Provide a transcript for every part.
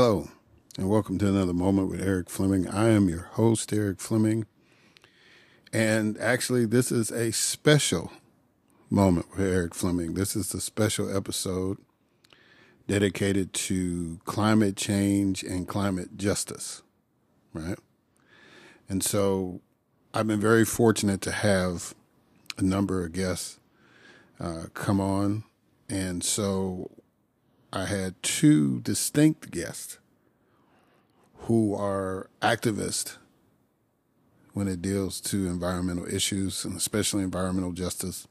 Hello, and welcome to another moment with Erik Fleming. I am your host, Erik Fleming. And actually, this is a special moment with Erik Fleming. This is a special episode dedicated to climate change and climate justice, right? And so I've been very fortunate to have a number of guests uh, come on. And so I had two distinct guests who are activists when it deals to environmental issues and especially environmental justice.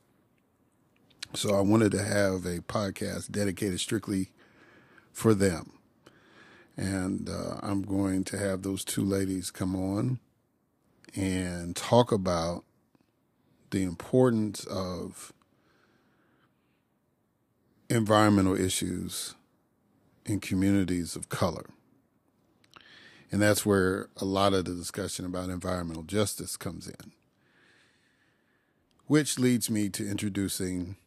So I wanted to have a podcast dedicated strictly for them. And uh, I'm going to have those two ladies come on and talk about the importance of environmental issues in communities of color. And that's where a lot of the discussion about environmental justice comes in. Which leads me to introducing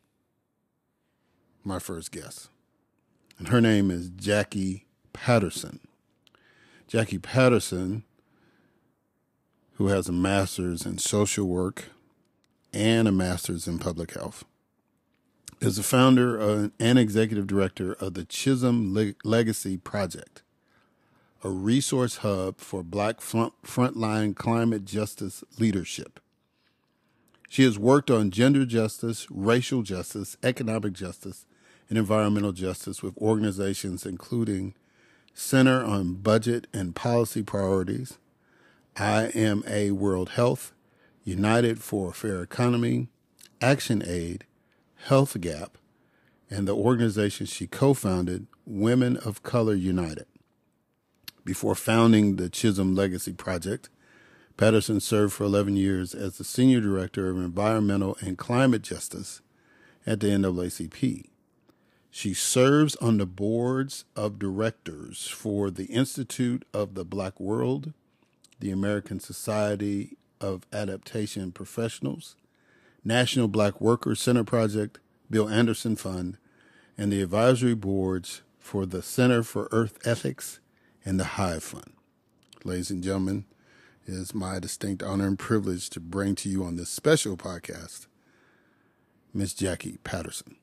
my first guest. And her name is Jacqui Patterson. Jacqui Patterson, who has a master's in social work and a master's in public health, is the founder uh, and executive director of the Chisholm Legacy Project, a resource hub for Black frontline climate justice leadership. She has worked on gender justice, racial justice, economic justice, and environmental justice with organizations including Center on Budget and Policy Priorities, IMA World Health, United for a Fair Economy, Action Aid, Health Gap, and the organization she co founded, Women of Color United. Before founding the Chisholm Legacy Project, Patterson served for 11 years as the Senior Director of Environmental and Climate Justice at the NAACP. She serves on the boards of directors for the Institute of the Black World, the American Society of Adaptation Professionals, National Black Workers Center Project, Bill Anderson Fund, and the advisory boards for the Center for Earth Ethics and the Hive Fund. Ladies and gentlemen, it is my distinct honor and privilege to bring to you on this special podcast Miss Jacqui Patterson.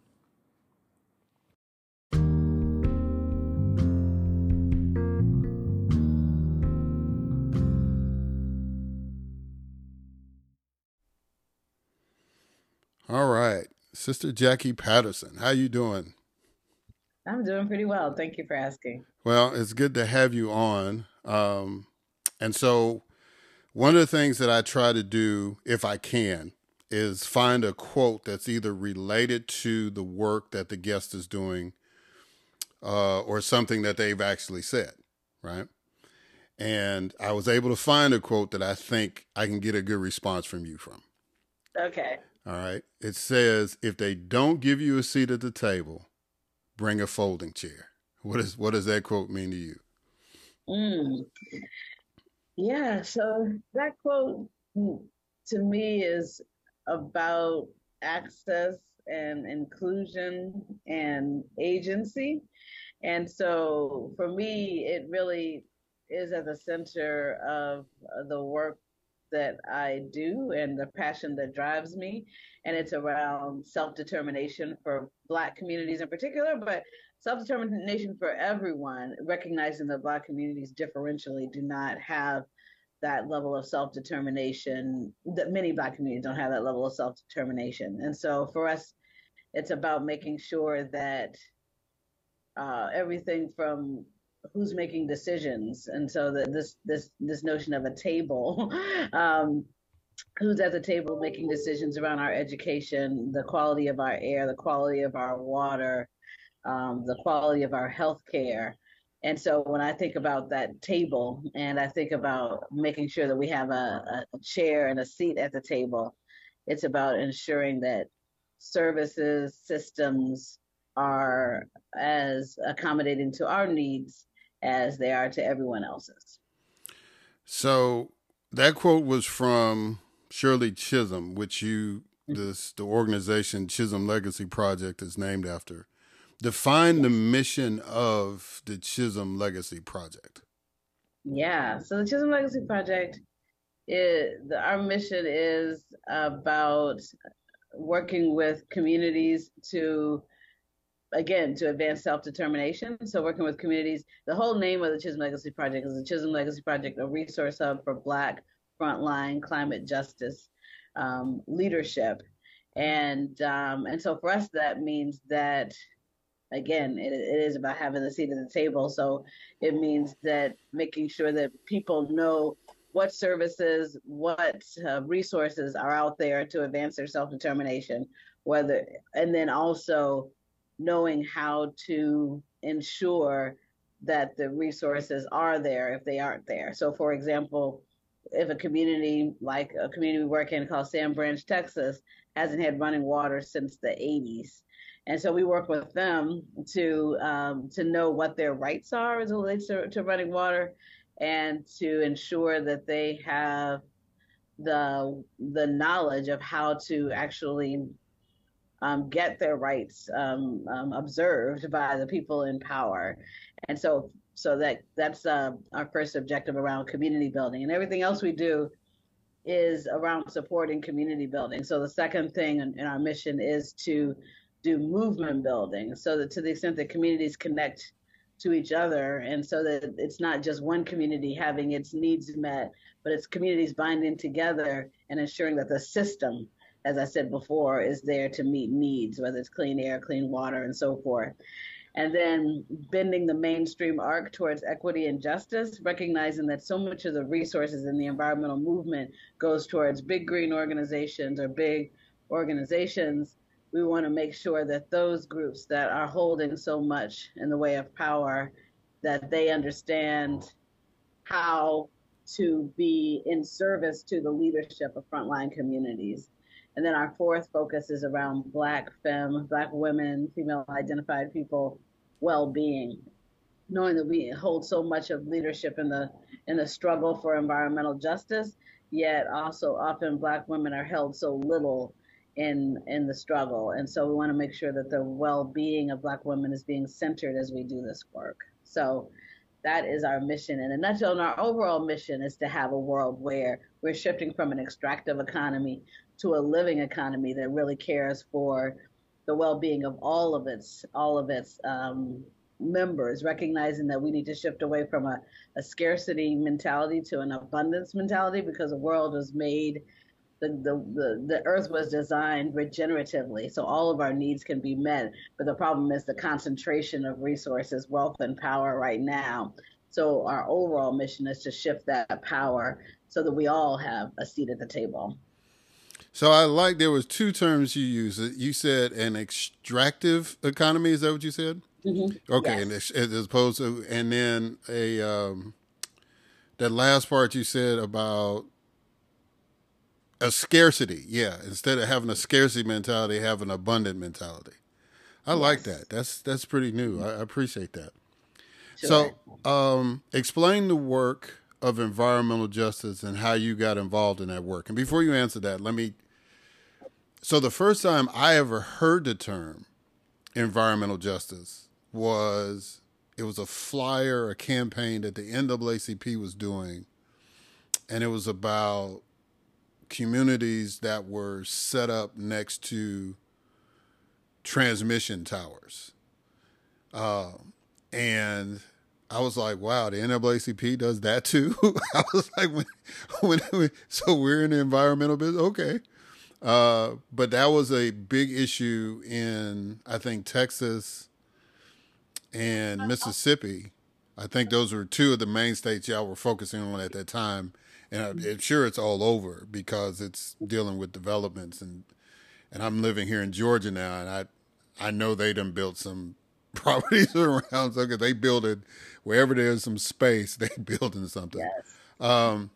Sister Jacqui Patterson, how you doing? I'm doing pretty well. Thank you for asking. Well, it's good to have you on. Um, and so, one of the things that I try to do, if I can, is find a quote that's either related to the work that the guest is doing uh, or something that they've actually said, right? And I was able to find a quote that I think I can get a good response from you from. Okay. All right. It says if they don't give you a seat at the table, bring a folding chair. What is what does that quote mean to you? Mm. Yeah, so that quote to me is about access and inclusion and agency. And so for me, it really is at the center of the work that I do and the passion that drives me. And it's around self determination for Black communities in particular, but self determination for everyone, recognizing that Black communities differentially do not have that level of self determination, that many Black communities don't have that level of self determination. And so for us, it's about making sure that uh, everything from who's making decisions. And so this this this notion of a table um, who's at the table making decisions around our education the quality of our air the quality of our water um, the quality of our health care and so when i think about that table and i think about making sure that we have a, a chair and a seat at the table it's about ensuring that services systems are as accommodating to our needs as they are to everyone else's. So that quote was from Shirley Chisholm, which you mm-hmm. this the organization Chisholm Legacy Project is named after. Define the mission of the Chisholm Legacy Project. Yeah, so the Chisholm Legacy Project, it, the, our mission is about working with communities to again to advance self-determination. So working with communities the whole name of the chisholm legacy project is the chisholm legacy project a resource hub for black frontline climate justice um, leadership. And um, and so for us that means that again it, it is about having the seat at the table. So it means that making sure that people know what services, what uh, resources are out there to advance their self determination, whether, and then also knowing how to ensure that the resources are there if they aren't there. So, for example, if a community like a community we work in called Sand Branch, Texas, hasn't had running water since the 80s, and so we work with them to um, to know what their rights are as it relates to, to running water, and to ensure that they have the the knowledge of how to actually um, get their rights um, um, observed by the people in power, and so so that that's uh, our first objective around community building, and everything else we do is around supporting community building. So the second thing in, in our mission is to do movement building, so that to the extent that communities connect to each other and so that it's not just one community having its needs met but it's communities binding together and ensuring that the system as i said before is there to meet needs whether it's clean air clean water and so forth and then bending the mainstream arc towards equity and justice recognizing that so much of the resources in the environmental movement goes towards big green organizations or big organizations we want to make sure that those groups that are holding so much in the way of power that they understand how to be in service to the leadership of frontline communities. And then our fourth focus is around Black femme, Black women, female identified people well-being, knowing that we hold so much of leadership in the in the struggle for environmental justice, yet also often Black women are held so little in in the struggle. And so we want to make sure that the well-being of Black women is being centered as we do this work. So that is our mission in a nutshell. And our overall mission is to have a world where we're shifting from an extractive economy to a living economy that really cares for the well-being of all of its all of its um, members, recognizing that we need to shift away from a, a scarcity mentality to an abundance mentality because the world was made the, the, the, the earth was designed regeneratively, so all of our needs can be met. But the problem is the concentration of resources, wealth, and power right now. So our overall mission is to shift that power so that we all have a seat at the table. So I like there was two terms you used. You said an extractive economy. Is that what you said? Mm-hmm. Okay, yes. and as opposed to, and then a um, that last part you said about a scarcity. Yeah, instead of having a scarcity mentality, have an abundant mentality. I yes. like that. That's that's pretty new. I, I appreciate that. Sure. So, um, explain the work of environmental justice and how you got involved in that work. And before you answer that, let me. So, the first time I ever heard the term environmental justice was it was a flyer, a campaign that the NAACP was doing, and it was about communities that were set up next to transmission towers. Uh, and I was like, wow, the NAACP does that too. I was like, when, when, so we're in the environmental business, okay. Uh, but that was a big issue in, I think, Texas and Mississippi. I think those were two of the main states y'all were focusing on at that time and I'm sure it's all over because it's dealing with developments and and I'm living here in Georgia now, and I I know they done built some properties around so they build it wherever there's some space, they building something. Yes. Um,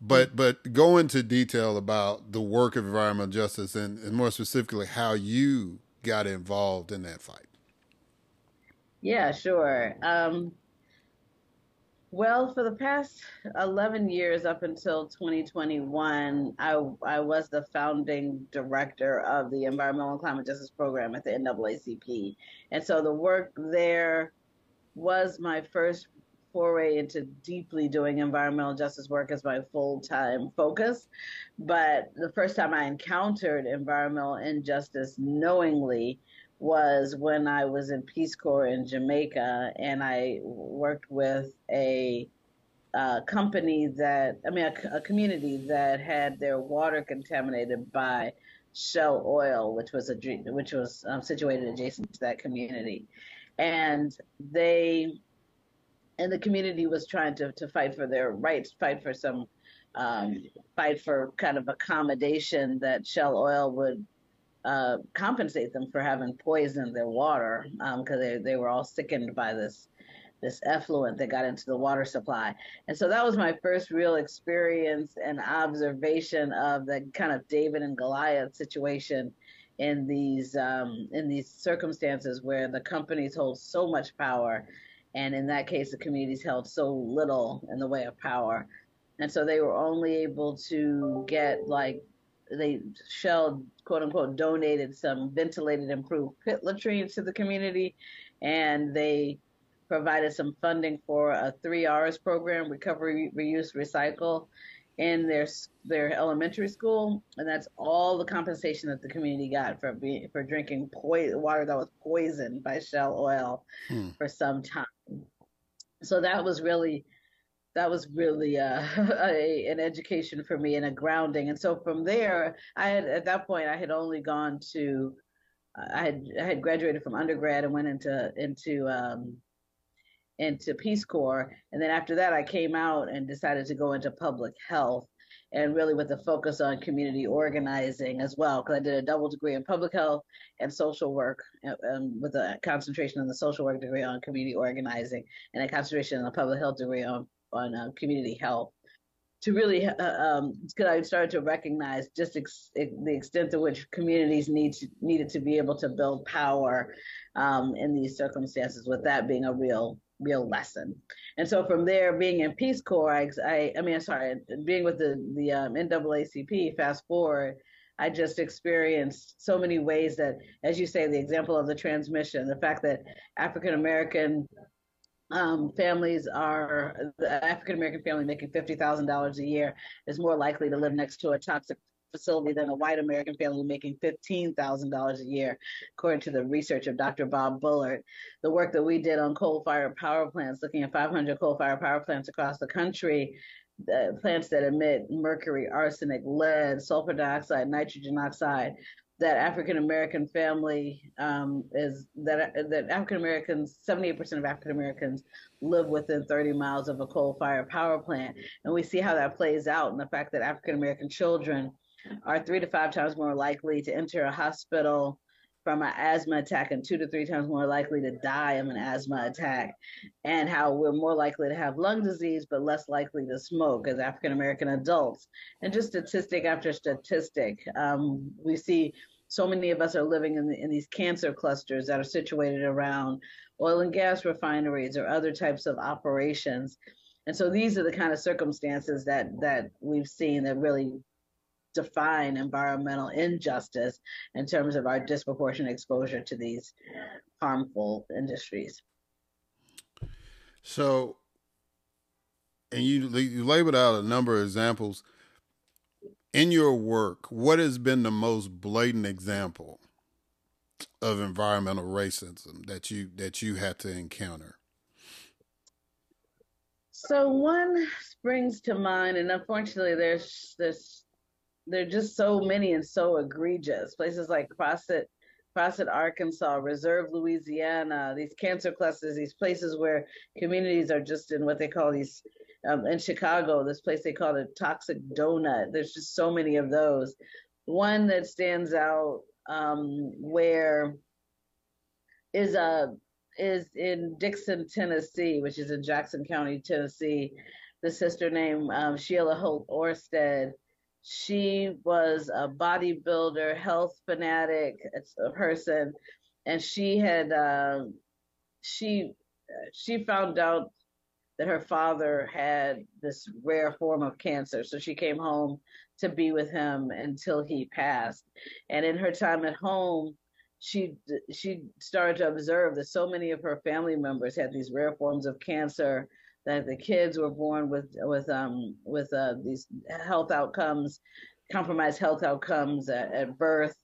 but but go into detail about the work of environmental justice and, and more specifically how you got involved in that fight. Yeah, sure. Um, Well, for the past 11 years up until 2021, I, I was the founding director of the Environmental and Climate Justice Program at the NAACP. And so the work there was my first foray into deeply doing environmental justice work as my full time focus. But the first time I encountered environmental injustice knowingly was when I was in Peace Corps in Jamaica and I worked with a company that, I mean, a, a, community that had their water contaminated by Shell Oil, which was a which was um, situated adjacent to that community, and they and the community was trying to to fight for their rights, fight for some, um, fight for kind of accommodation that Shell Oil would uh, compensate them for having poisoned their water because um, they they were all sickened by this this effluent that got into the water supply. And so that was my first real experience and observation of the kind of David and Goliath situation in these um, in these circumstances where the companies hold so much power, and in that case, the communities held so little in the way of power. And so they were only able to get like they Shell quote unquote donated some ventilated improved pit latrines to the community, and they provided some funding for a three R's program: recovery, reuse, recycle, in their their elementary school, and that's all the compensation that the community got for being, for drinking po- water that was poisoned by Shell oil hmm. for some time. So that was really that was really uh, a, an education for me and a grounding. And so from there, I had at that point I had only gone to I had I had graduated from undergrad and went into into um, into Peace Corps, and then after that I came out and decided to go into public health and really with a focus on community organizing as well, because I did a double degree in public health and social work, um, with a concentration in the social work degree on community organizing and a concentration in the public health degree on on uh, community health to really uh, um because I started to recognize just ex- the extent to which communities need to, needed to be able to build power um, in these circumstances with that being a real real lesson. And so from there being in Peace Corps I I, I mean sorry being with the the um, NAACP fast forward I just experienced so many ways that as you say the example of the transmission the fact that African American um, families are the African American family making fifty thousand dollars a year is more likely to live next to a toxic facility than a white American family making fifteen thousand dollars a year, according to the research of Dr. Bob Bullard. The work that we did on coal-fired power plants, looking at 500 coal-fired power plants across the country, the plants that emit mercury, arsenic, lead, sulfur dioxide, nitrogen oxide, that African American family um, is that that African Americans, 78% of African Americans live within 30 miles of a coal-fired power plant, and we see how that plays out, and the fact that African American children are three to five times more likely to enter a hospital from an asthma attack and two to three times more likely to die of an asthma attack, and how we're more likely to have lung disease but less likely to smoke as African American adults. And just statistic after statistic, um, we see so many of us are living in, the, in these cancer clusters that are situated around oil and gas refineries or other types of operations. And so these are the kind of circumstances that that we've seen that really define environmental injustice in terms of our disproportionate exposure to these harmful industries. So, and you you labeled out a number of examples in your work. What has been the most blatant example of environmental racism that you that you had to encounter? So one springs to mind, and unfortunately, there's there's they're just so many and so egregious. Places like Crossett, Crossett, Arkansas, Reserve, Louisiana, these cancer clusters, these places where communities are just in what they call these. Um, in Chicago, this place they call it Toxic Donut. There's just so many of those. One that stands out um, where is a uh, is in Dickson, Tennessee, which is in Jackson County, Tennessee. The sister named um, Sheila Holt Orsted she was a bodybuilder, health fanatic person, and she had uh, she she found out that her father had this rare form of cancer. So she came home to be with him until he passed. And in her time at home, she she started to observe that so many of her family members had these rare forms of cancer that the kids were born with with um with uh, these health outcomes compromised health outcomes at, at birth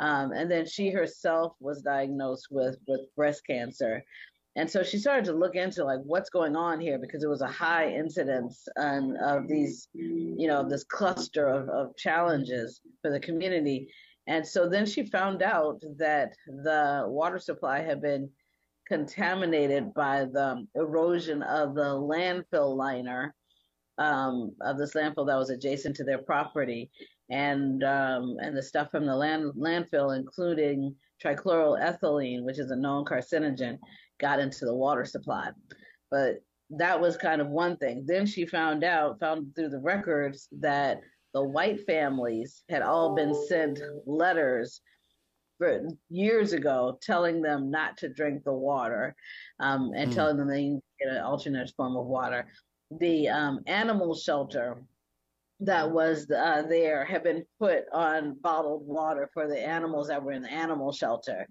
um, and then she herself was diagnosed with with breast cancer and so she started to look into like what's going on here because it was a high incidence um, of these, you know, this cluster of, of challenges for the community. And so then she found out that the water supply had been contaminated by the erosion of the landfill liner um, of this landfill that was adjacent to their property, and um, and the stuff from the land landfill, including trichloroethylene, which is a known carcinogen got into the water supply. But that was kind of one thing. Then she found out, found through the records, that the white families had all been sent letters for years ago telling them not to drink the water um, and mm. telling them they need to get an alternate form of water. The um, animal shelter that was uh, there had been put on bottled water for the animals that were in the animal shelter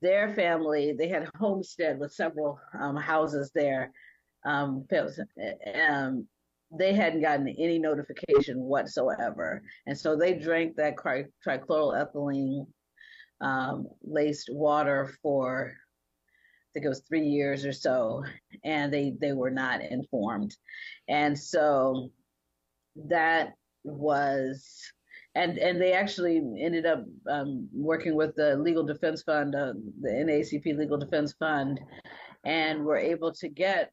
their family, they had a homestead with several um, houses there. Um, um, they hadn't gotten any notification whatsoever. And so they drank that tri- trichloroethylene um, laced water for, I think it was three years or so, and they, they were not informed. And so that was and and they actually ended up um, working with the Legal Defense Fund, uh, the NAACP Legal Defense Fund, and were able to get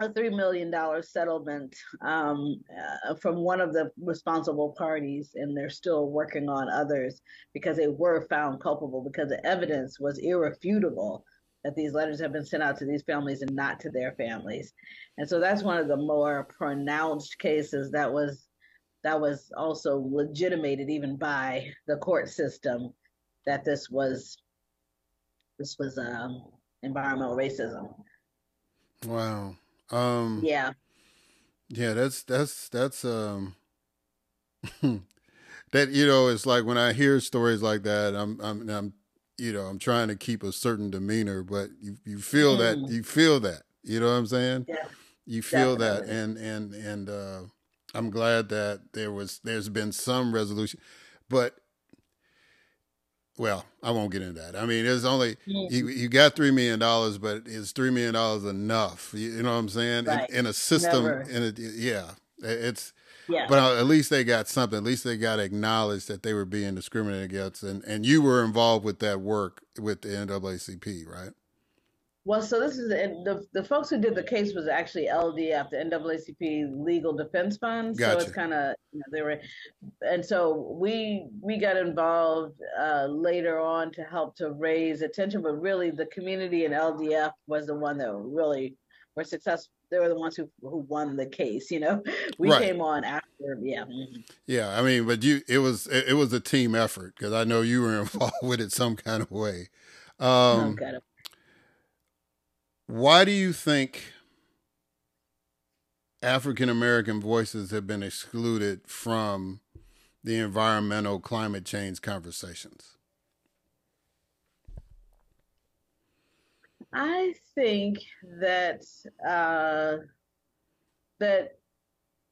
a three million dollar settlement um, uh, from one of the responsible parties, and they're still working on others because they were found culpable because the evidence was irrefutable that these letters have been sent out to these families and not to their families, and so that's one of the more pronounced cases that was that was also legitimated even by the court system that this was this was um, environmental racism. Wow. Um, yeah. Yeah, that's that's that's um that you know it's like when I hear stories like that, I'm I'm I'm you know I'm trying to keep a certain demeanor, but you you feel mm. that you feel that you know what I'm saying? Yeah. You feel Definitely. that, and and and uh, I'm glad that there was there's been some resolution, but well, I won't get into that. I mean, it's only mm-hmm. you, you got three million dollars, but is three million dollars enough? You, you, know what I'm saying? Right. In, in, a system, Never. in a yeah, it's yeah. But at least they got something. At least they got acknowledged that they were being discriminated against, and and you were involved with that work with the NAACP, right? Well, so this is the, the, the folks who did the case was actually LDF, the NAACP Legal Defense Fund. Gotcha. So it's kind of you know, they were, and so we we got involved uh, later on to help to raise attention, but really the community and LDF was the one that really were successful. They were the ones who who won the case. You know, we right. came on after. Yeah. Mm-hmm. Yeah, I mean, but you it was it, it was a team effort because I know you were involved with it some kind of way. Um, of why do you think African American voices have been excluded from the environmental climate change conversations? I think that uh, that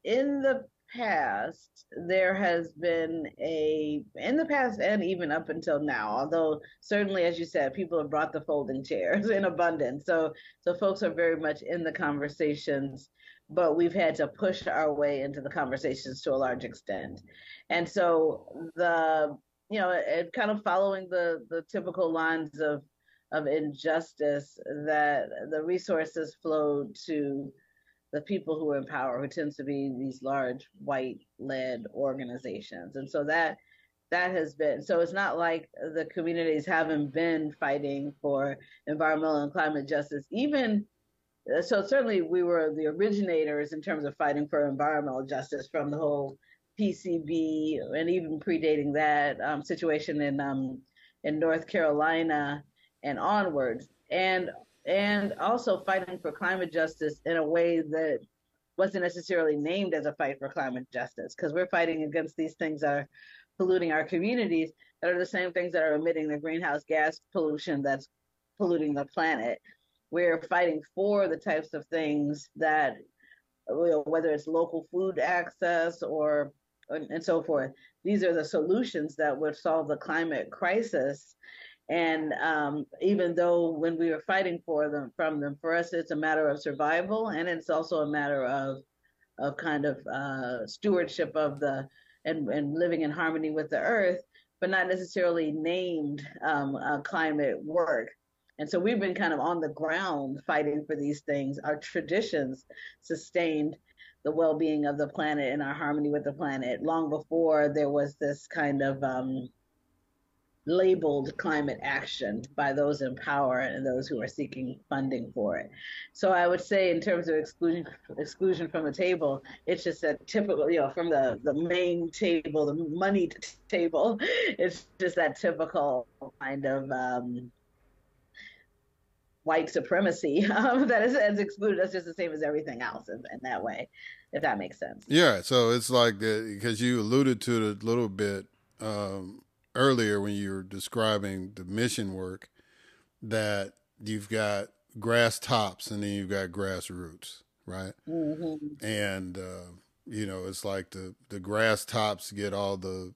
in the past, there has been a, in the past and even up until now, although certainly, as you said, people have brought the folding chairs in abundance. So, so folks are very much in the conversations, but we've had to push our way into the conversations to a large extent. And so the, you know, it kind of following the, the typical lines of, of injustice that the resources flow to the people who are in power, who tends to be these large white led organizations. And so that that has been so it's not like the communities haven't been fighting for environmental and climate justice even so certainly we were the originators in terms of fighting for environmental justice from the whole PCB and even predating that um, situation in um, in North Carolina and onwards. And and also fighting for climate justice in a way that wasn't necessarily named as a fight for climate justice because we're fighting against these things that are polluting our communities that are the same things that are emitting the greenhouse gas pollution that's polluting the planet. We're fighting for the types of things that, whether it's local food access or and so forth. These are the solutions that would solve the climate crisis. And um, even though when we were fighting for them from them, for us it's a matter of survival, and it's also a matter of of kind of uh, stewardship of the and, and living in harmony with the earth, but not necessarily named um, uh, climate work. And so we've been kind of on the ground fighting for these things. Our traditions sustained the well-being of the planet and our harmony with the planet long before there was this kind of um, labeled climate action by those in power and those who are seeking funding for it. So I would say in terms of exclusion exclusion from the table, it's just a typical, you know, from the, the main table, the money table, it's just that typical kind of um, white supremacy um, that is, excluded. That's just the same as everything else in, in that way, if that makes sense. Yeah. So it's like because you alluded to it a little bit. Um, earlier when you were describing the mission work that you've got grass tops and then you've got grassroots, right? Mm-hmm. And uh, you know, it's like the the grass tops get all the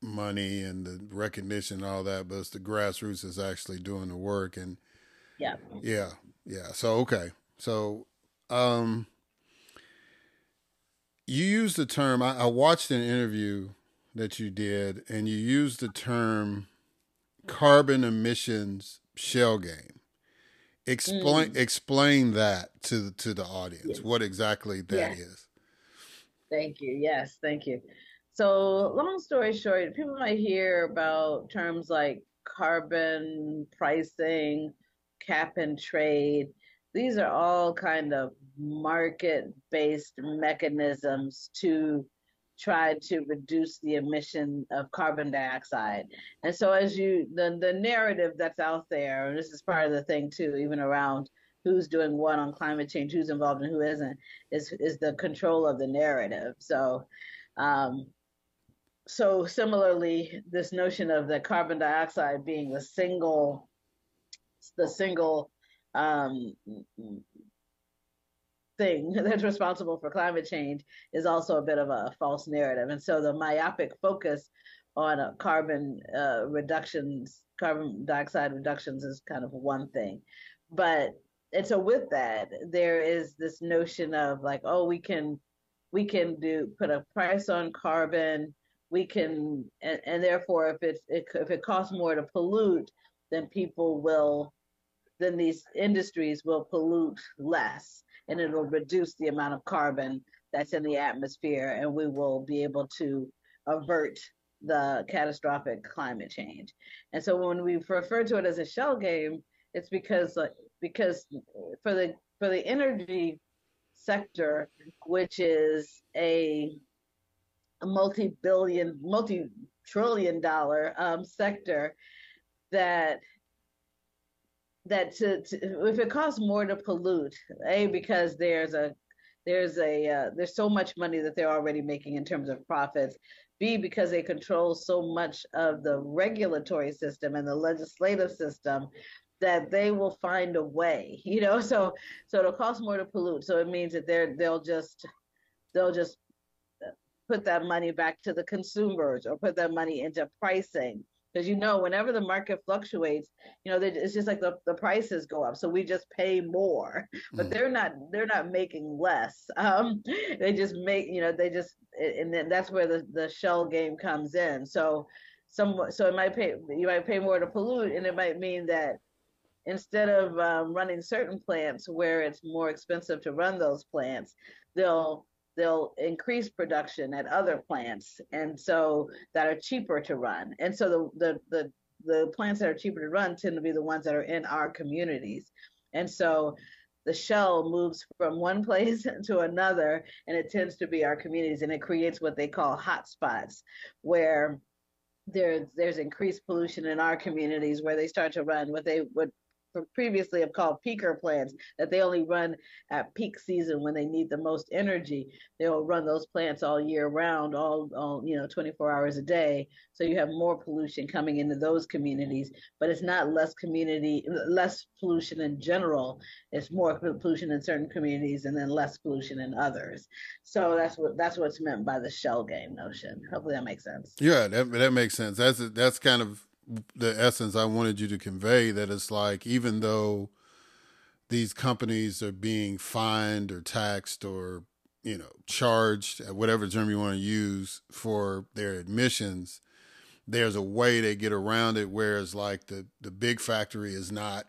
money and the recognition and all that, but it's the grassroots is actually doing the work and yeah, yeah, yeah. So okay, so um, you used the term. I, I watched an interview that you did, and you used the term carbon emissions shell game. Explain mm. explain that to to the audience. Yes. What exactly that yes. is. Thank you. Yes, thank you. So, long story short, people might hear about terms like carbon pricing, cap and trade. These are all kind of market based mechanisms to try to reduce the emission of carbon dioxide. And so as you the the narrative that's out there, and this is part of the thing too, even around who's doing what on climate change, who's involved and who isn't, is is the control of the narrative. So um, so similarly, this notion of the carbon dioxide being the single the single um, thing that's responsible for climate change is also a bit of a false narrative. And so the myopic focus on uh, carbon uh, reductions, carbon dioxide reductions is kind of one thing. But and so with that, there is this notion of like, oh, we can we can do put a price on carbon. We can, and, and therefore, if it's it, if it costs more to pollute, then people will, then these industries will pollute less and it'll reduce the amount of carbon that's in the atmosphere, and we will be able to avert the catastrophic climate change. And so when we refer to it as a shell game, it's because because for the for the energy sector, which is a, a multi-billion, multi-trillion dollar um, sector, that that to, to, if it costs more to pollute, a because there's a there's a uh, there's so much money that they're already making in terms of profits. B because they control so much of the regulatory system and the legislative system that they will find a way. You know, so so it'll cost more to pollute. So it means that they're they'll just they'll just uh, put that money back to the consumers or put that money into pricing because you know whenever the market fluctuates you know it's just like the, the prices go up so we just pay more. But mm. they're not they're not making less. Um they just make you know they just and then that's where the the shell game comes in. So some so it might pay you might pay more to pollute and it might mean that instead of um, running certain plants where it's more expensive to run those plants they'll they'll increase production at other plants and so that are cheaper to run. And so the the the, the plants that are cheaper to run tend to be the ones that are in our communities. And so the shell moves from one place to another and it tends to be our communities and it creates what they call hotspots where there, there's increased pollution in our communities where they start to run what they would previously have called peaker plants that they only run at peak season when they need the most energy. They'll run those plants all year round, all, all you know, 24 hours a day. So you have more pollution coming into those communities, but it's not less community, less pollution in general. It's more pollution in certain communities and then less pollution in others. So that's what that's what's meant by the shell game notion. Hopefully that makes sense. Yeah, that that makes sense. That's that's kind of the essence I wanted you to convey that it's like even though these companies are being fined or taxed or you know charged at whatever term you want to use for their admissions there's a way they get around it whereas like the the big factory is not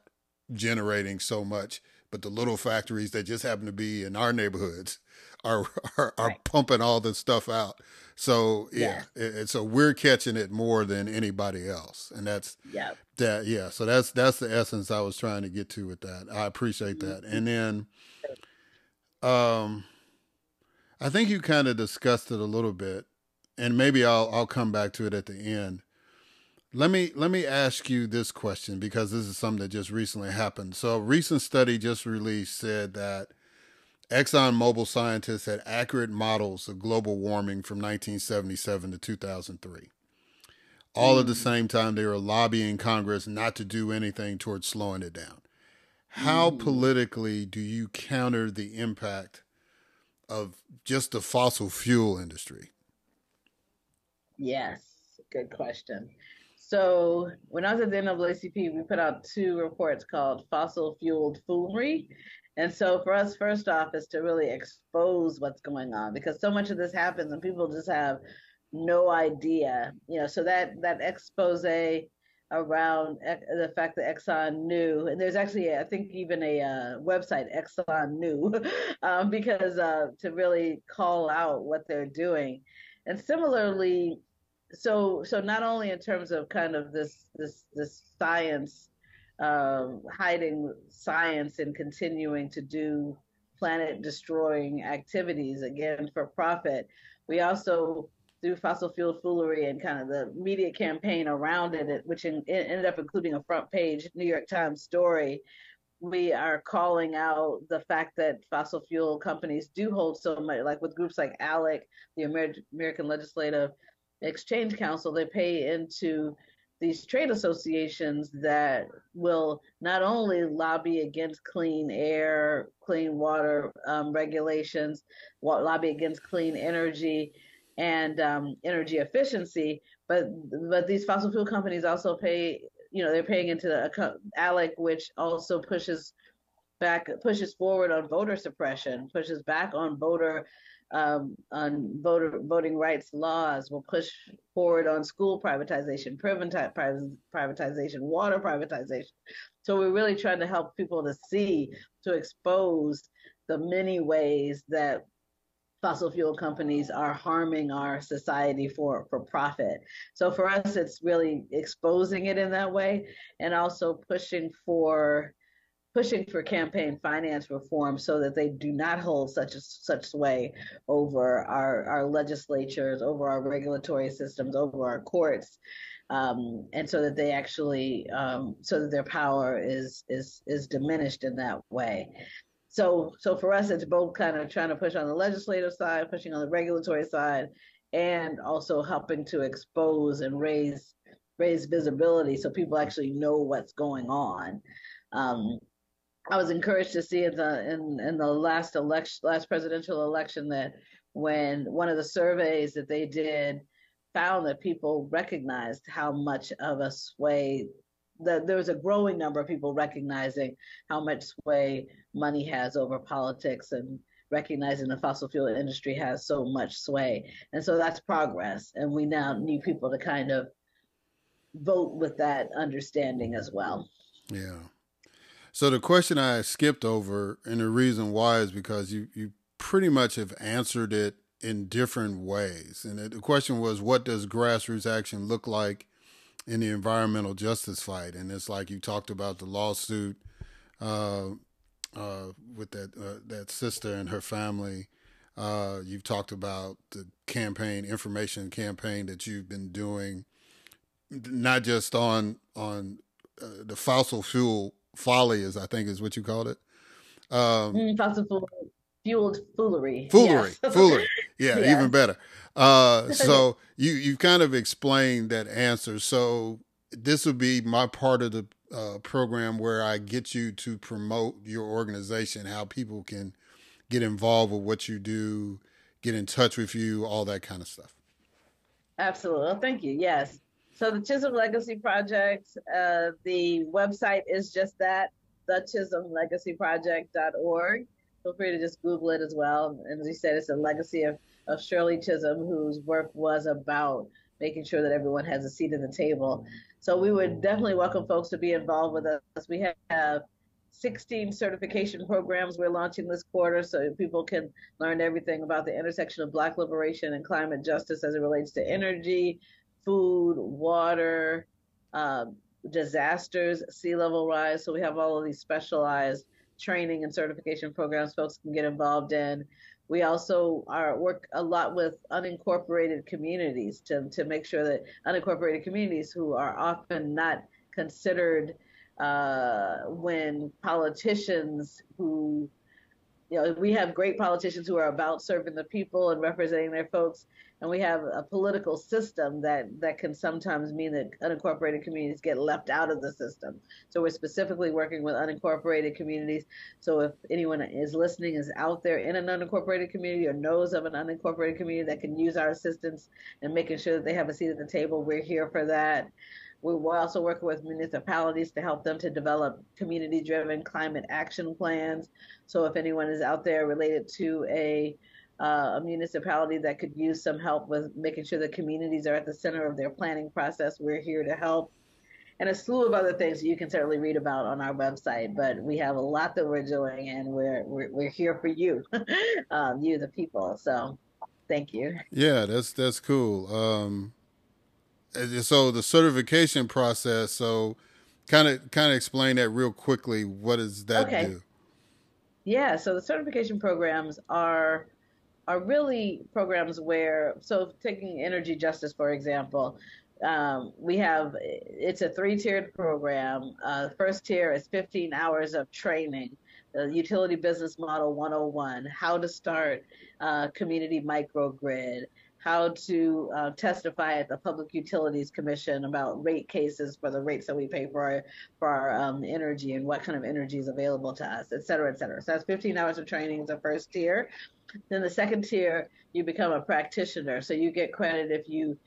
generating so much but the little factories that just happen to be in our neighborhoods are are, are right. pumping all this stuff out so yeah, yeah. It, so we're catching it more than anybody else, and that's yeah, that yeah. So that's that's the essence I was trying to get to with that. I appreciate that, and then, um, I think you kind of discussed it a little bit, and maybe I'll I'll come back to it at the end. Let me let me ask you this question because this is something that just recently happened. So a recent study just released said that ExxonMobil scientists had accurate models of global warming from 1977 to 2003. All mm. at the hmm. same time, they were lobbying Congress not to do anything towards slowing it down. How mm. politically do you counter the impact of just the fossil fuel industry? Yes, good question. So when I was at the NAACP, we put out two reports called Fossil Fueled Foolery and so for us, first off, is to really expose what's going on because so much of this happens and people just have no idea. You know, so that that expose around the fact that Exxon knew, and there's actually, I think, even a uh, website, Exxon knew, um, because uh, to really call out what they're doing. And similarly, so so not only in terms of kind of this this this science hiding science and continuing to do planet destroying activities again for profit. We also through fossil fuel foolery and kind of the media campaign around it, which in, it ended up including a front page New York Times story. We are calling out the fact that fossil fuel companies do hold so much, like with groups like ALEC, the Amer- American Legislative Exchange Council, they pay into these trade associations that will not only lobby against clean air, clean water um, regulations, lobby against clean energy and um, energy efficiency, but but these fossil fuel companies also pay. You know, they're paying into the ALEC, which also pushes back, pushes forward on voter suppression, pushes back on voter um, on voter voting rights laws. We'll push forward on school privatization, privatization, water privatization. So we're really trying to help people to see, to expose the many ways that fossil fuel companies are harming our society for for profit. So for us, it's really exposing it in that way, and also pushing for pushing for campaign finance reform so that they do not hold such a, such sway over our, our legislatures, over our regulatory systems, over our courts, um, and so that they actually um, so that their power is is is diminished in that way. So so for us, it's both kind of trying to push on the legislative side, pushing on the regulatory side, and also helping to expose and raise raise visibility so people actually know what's going on. Um, I was encouraged to see in the in, in the last election, last presidential election, that when one of the surveys that they did found that people recognized how much of a sway that there was a growing number of people recognizing how much sway money has over politics and recognizing the fossil fuel industry has so much sway. And so that's progress. And we now need people to kind of vote with that understanding as well. Yeah. So the question I skipped over, and the reason why is because you you pretty much have answered it in different ways. And the question was, what does grassroots action look like in the environmental justice fight? And it's like you talked about the lawsuit uh, uh, with that uh, that sister and her family. Uh, you've talked about the campaign, information campaign that you've been doing, not just on on uh, the fossil fuel folly is I think is what you called it. Um, mm, fossil fueled foolery. Foolery, foolery. Yeah, yeah, even better. Uh, so you you've kind of explained that answer. So this would be my part of the uh, program where I get you to promote your organization, how people can get involved with what you do, get in touch with you, all that kind of stuff. Absolutely. Well, thank you. Yes. So the Chisholm Legacy Project, uh, the website is just that, the chisholmlegacyproject.org. Feel free to just Google it as well. And as you said, it's a legacy of, of Shirley Chisholm, whose work was about making sure that everyone has a seat at the table. So we would definitely welcome folks to be involved with us. We have 16 certification programs we're launching this quarter so people can learn everything about the intersection of Black liberation and climate justice as it relates to energy, food, water, um, disasters, sea level rise. So we have all of these specialized training and certification programs folks can get involved in. We also are work a lot with unincorporated communities to, to make sure that unincorporated communities who are often not considered uh, when politicians who you know, we have great politicians who are about serving the people and representing their folks, and we have a political system that that can sometimes mean that unincorporated communities get left out of the system. So we're specifically working with unincorporated communities. So if anyone is listening is out there in an unincorporated community or knows of an unincorporated community that can use our assistance and making sure that they have a seat at the table, we're here for that. We're also working with municipalities to help them to develop community driven climate action plans. So if anyone is out there related to a uh, a municipality that could use some help with making sure the communities are at the center of their planning process, we're here to help. And a slew of other things you can certainly read about on our website. But we have a lot that we're doing, and we're we're, we're here for you, um, you the people. So, thank you. Yeah, that's that's cool. Um, so the certification process. So, kind of kind of explain that real quickly. What does that okay. do? Yeah, so the certification programs are are really programs where so taking energy justice for example. Um, we have it's a three-tiered program. Uh, first tier is 15 hours of training the utility business model 101, how to start uh, community microgrid, how to uh, testify at the Public Utilities Commission about rate cases for the rates that we pay for our, for our um, energy and what kind of energy is available to us, et cetera, et cetera. So that's 15 hours of training is the first tier. Then the second tier, you become a practitioner. So you get credit if you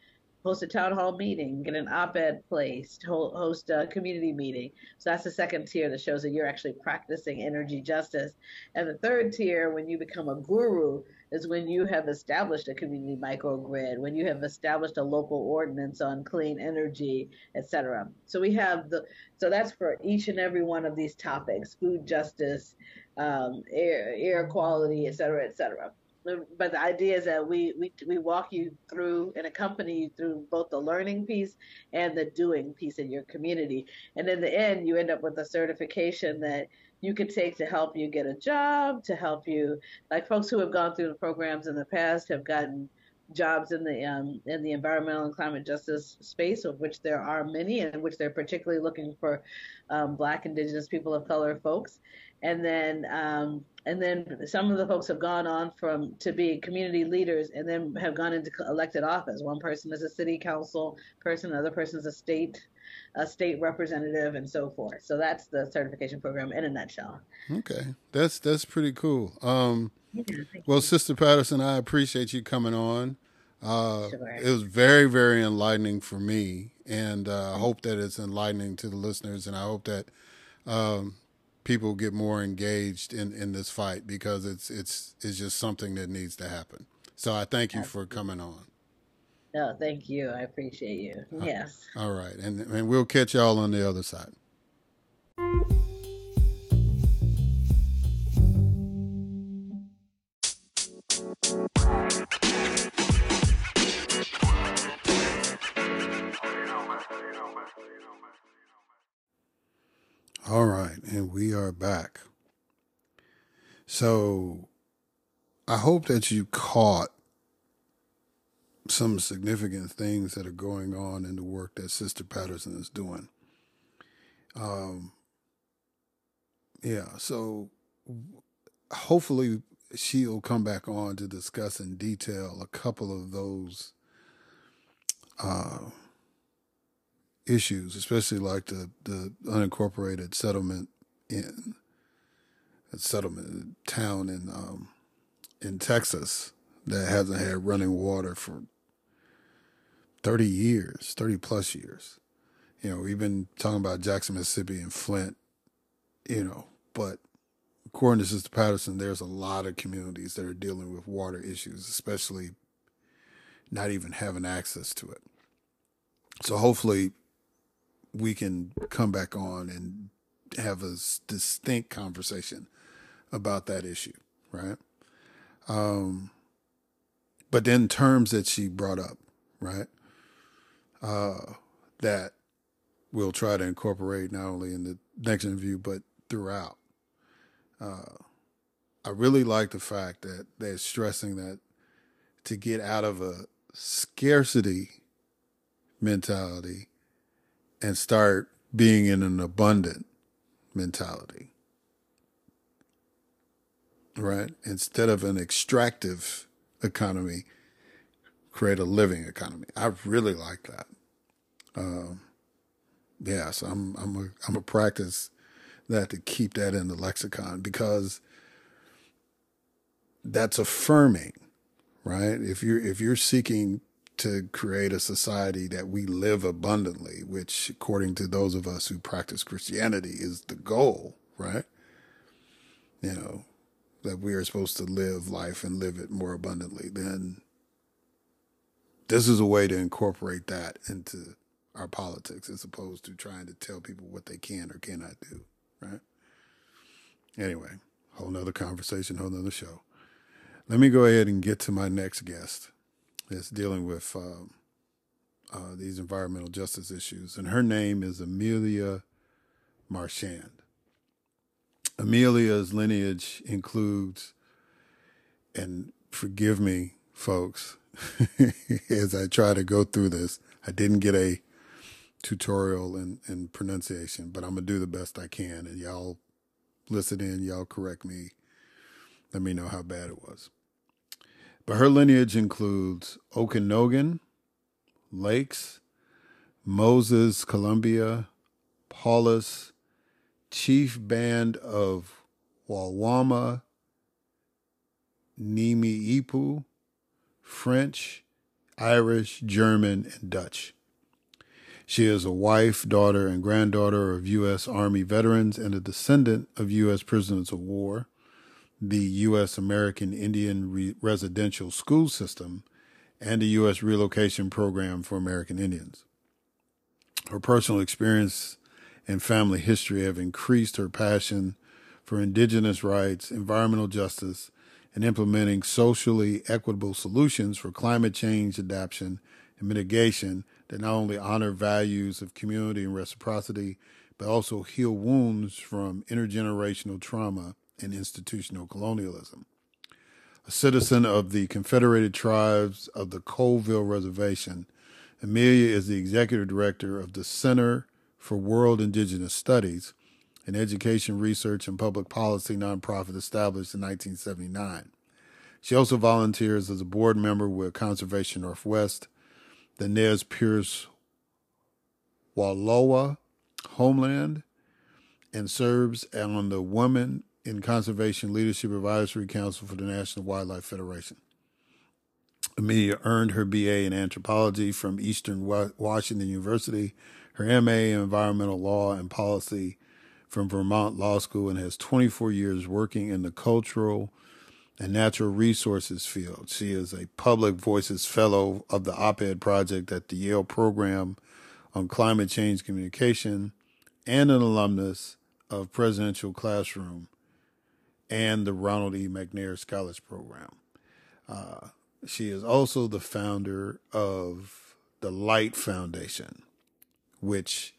host a town hall meeting, get an op-ed placed, host a community meeting. So that's the second tier that shows that you're actually practicing energy justice. And the third tier, when you become a guru, is when you have established a community microgrid, when you have established a local ordinance on clean energy, et cetera. So we have the, so that's for each and every one of these topics, food justice, um, air, air quality, et cetera, et cetera. But the idea is that we, we, we walk you through and accompany you through both the learning piece and the doing piece in your community. And in the end, you end up with a certification that you could take to help you get a job, to help you, like folks who have gone through the programs in the past have gotten jobs in the um, in the environmental and climate justice space, of which there are many, and which they're particularly looking for um, Black, Indigenous, people of color folks, and then um, and then some of the folks have gone on from to be community leaders, and then have gone into elected office. One person is a city council person, another person is a state a state representative, and so forth. So that's the certification program in a nutshell. Okay, that's that's pretty cool. Um, well. Sister Patterson, I appreciate you coming on. Uh, sure. It was very, very enlightening for me, and uh, I hope that it's enlightening to the listeners, and I hope that um, people get more engaged in, in this fight because it's it's it's just something that needs to happen. So I thank you for coming on. No, thank you. I appreciate you. Uh, yes. All right. And, and we'll catch y'all on the other side. All right, and we are back. So I hope that you caught some significant things that are going on in the work that Sister Patterson is doing. Um, yeah, so hopefully she'll come back on to discuss in detail a couple of those uh, issues, especially like the, the unincorporated settlement in a settlement town in um, in Texas that hasn't had running water for 30 years, 30 plus years. You know, we've been talking about Jackson, Mississippi and Flint, you know, but according to Sister Patterson, there's a lot of communities that are dealing with water issues, especially not even having access to it. So hopefully we can come back on and have a distinct conversation about that issue, right? Um, but then terms that she brought up, right? Uh, that we'll try to incorporate not only in the next interview but throughout. Uh, I really like the fact that they're stressing that to get out of a scarcity mentality and start being in an abundant mentality. Right? Instead of an extractive economy, create a living economy. I really like that. Um, yeah, so I'm I'm a I'm a practice that to keep that in the lexicon because that's affirming, right? If you're if you're seeking to create a society that we live abundantly, which according to those of us who practice Christianity is the goal, right? You know, that we are supposed to live life and live it more abundantly, then this is a way to incorporate that into our politics as opposed to trying to tell people what they can or cannot do, right? Anyway, whole nother conversation, whole nother show. Let me go ahead and get to my next guest that's dealing with um, uh, these environmental justice issues. And her name is Amelia Marchand. Amelia's lineage includes, and forgive me, folks, as I try to go through this, I didn't get a tutorial in, in pronunciation, but I'm going to do the best I can. And y'all listen in, y'all correct me. Let me know how bad it was. But her lineage includes Okanogan, Lakes, Moses, Columbia, Paulus, Chief Band of Wawama, Nimi Ipu, French, Irish, German, and Dutch. She is a wife, daughter, and granddaughter of U.S. Army veterans and a descendant of U.S. prisoners of war the U.S. American Indian Re- Residential School System and the U.S. Relocation Program for American Indians. Her personal experience and family history have increased her passion for indigenous rights, environmental justice, and implementing socially equitable solutions for climate change adaptation and mitigation that not only honor values of community and reciprocity, but also heal wounds from intergenerational trauma and institutional colonialism. A citizen of the Confederated Tribes of the Colville Reservation, Amelia is the executive director of the Center for World Indigenous Studies, an education, research, and public policy nonprofit established in 1979. She also volunteers as a board member with Conservation Northwest, the Nez Perce Wallowa Homeland, and serves on the Women in Conservation Leadership Advisory Council for the National Wildlife Federation. Amelia earned her BA in anthropology from Eastern Washington University, her MA in environmental law and policy from Vermont Law School, and has 24 years working in the cultural and natural resources field. She is a Public Voices Fellow of the Op Ed Project at the Yale Program on Climate Change Communication and an alumnus of Presidential Classroom and the Ronald E. McNair Scholarship Program. Uh, she is also the founder of the Light Foundation, which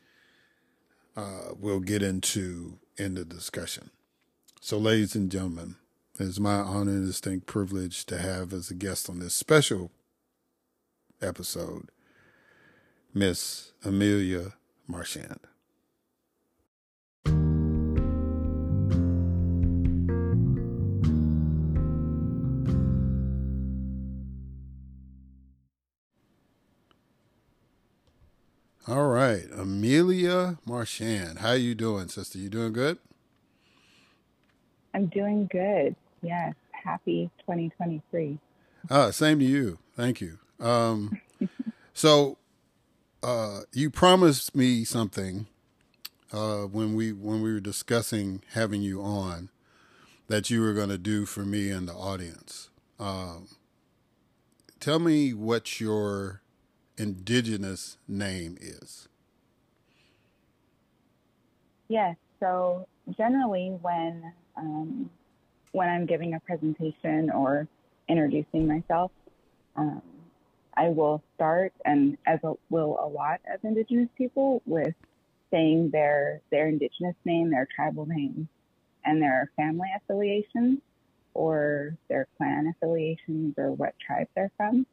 uh, we'll get into in the discussion. So, ladies and gentlemen, it is my honor and distinct privilege to have as a guest on this special episode Miss Amelia Marchand. All right, Amelia Marchand. How you doing, sister? You doing good? I'm doing good. Yes. Happy 2023. Ah, same to you. Thank you. Um, so, uh, you promised me something uh, when we when we were discussing having you on that you were going to do for me and the audience. Um, tell me what your indigenous name is. Yes. So generally, when um, when I'm giving a presentation or introducing myself, um, I will start, and as a, will a lot of Indigenous people, with saying their their Indigenous name, their tribal name, and their family affiliations or their clan affiliations or what tribe they're from.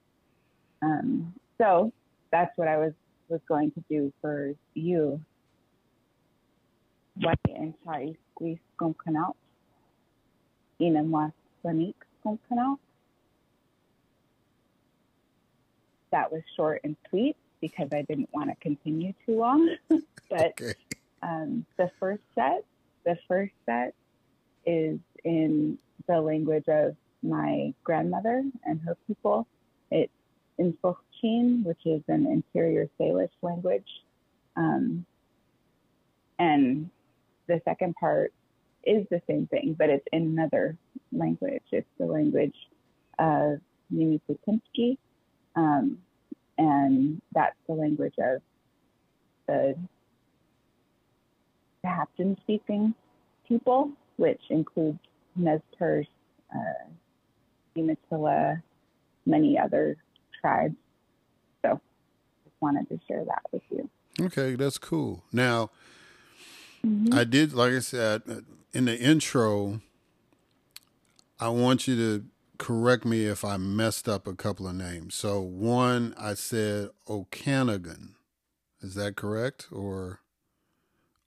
Um, so that's what I was was going to do for you. What and Chai squeeze canal. Inamwa Sonique canal. That was short and sweet because I didn't want to continue too long. but okay. um, the first set, the first set is in the language of my grandmother and her people. It's in Which is an interior Salish language. Um, and the second part is the same thing, but it's in another language. It's the language of Nimiputinski, um, and that's the language of the Sahaptin speaking people, which includes Nez Perce, uh, many other tribes. So just wanted to share that with you. Okay, that's cool. Now, mm-hmm. I did, like I said, in the intro, I want you to correct me if I messed up a couple of names. So, one, I said Okanagan. Is that correct? Or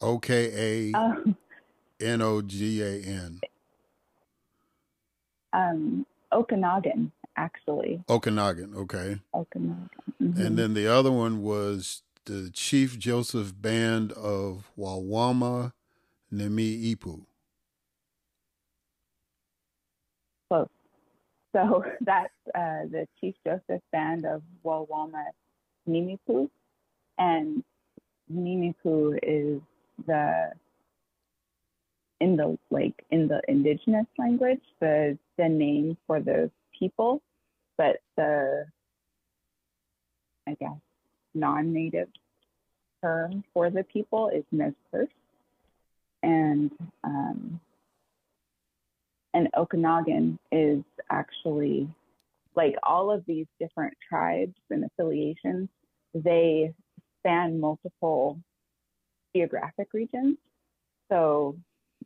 O K A. N O G A N? Um, Okanagan actually. Okanagan, okay. Okanagan. Mm-hmm. And then the other one was the Chief Joseph Band of Wawama Nemi Ipu. Close. So that's uh, the Chief Joseph Band of Wawama Nimipu. And Nimipu is the in the like in the indigenous language the the name for those people, but the, I guess, non native term for the people is Nez. And, um, and Okanagan is actually like all of these different tribes and affiliations, they span multiple geographic regions. So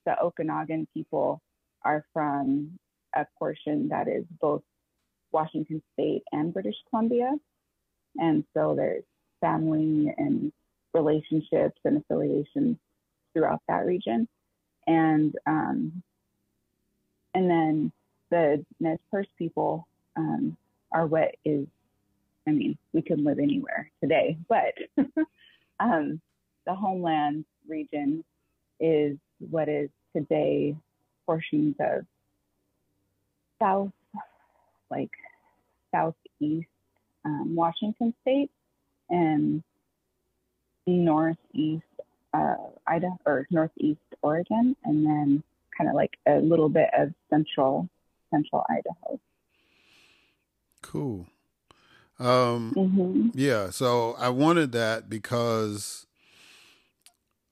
the Okanagan people are from a portion that is both Washington State and British Columbia. And so there's family and relationships and affiliations throughout that region. And um, and then the Nez Perce people um, are what is, I mean, we can live anywhere today, but um, the homeland region is what is today portions of south, like southeast um, Washington State and northeast uh, Idaho or northeast Oregon, and then kind of like a little bit of central central Idaho. Cool. Um, mm-hmm. Yeah, so I wanted that because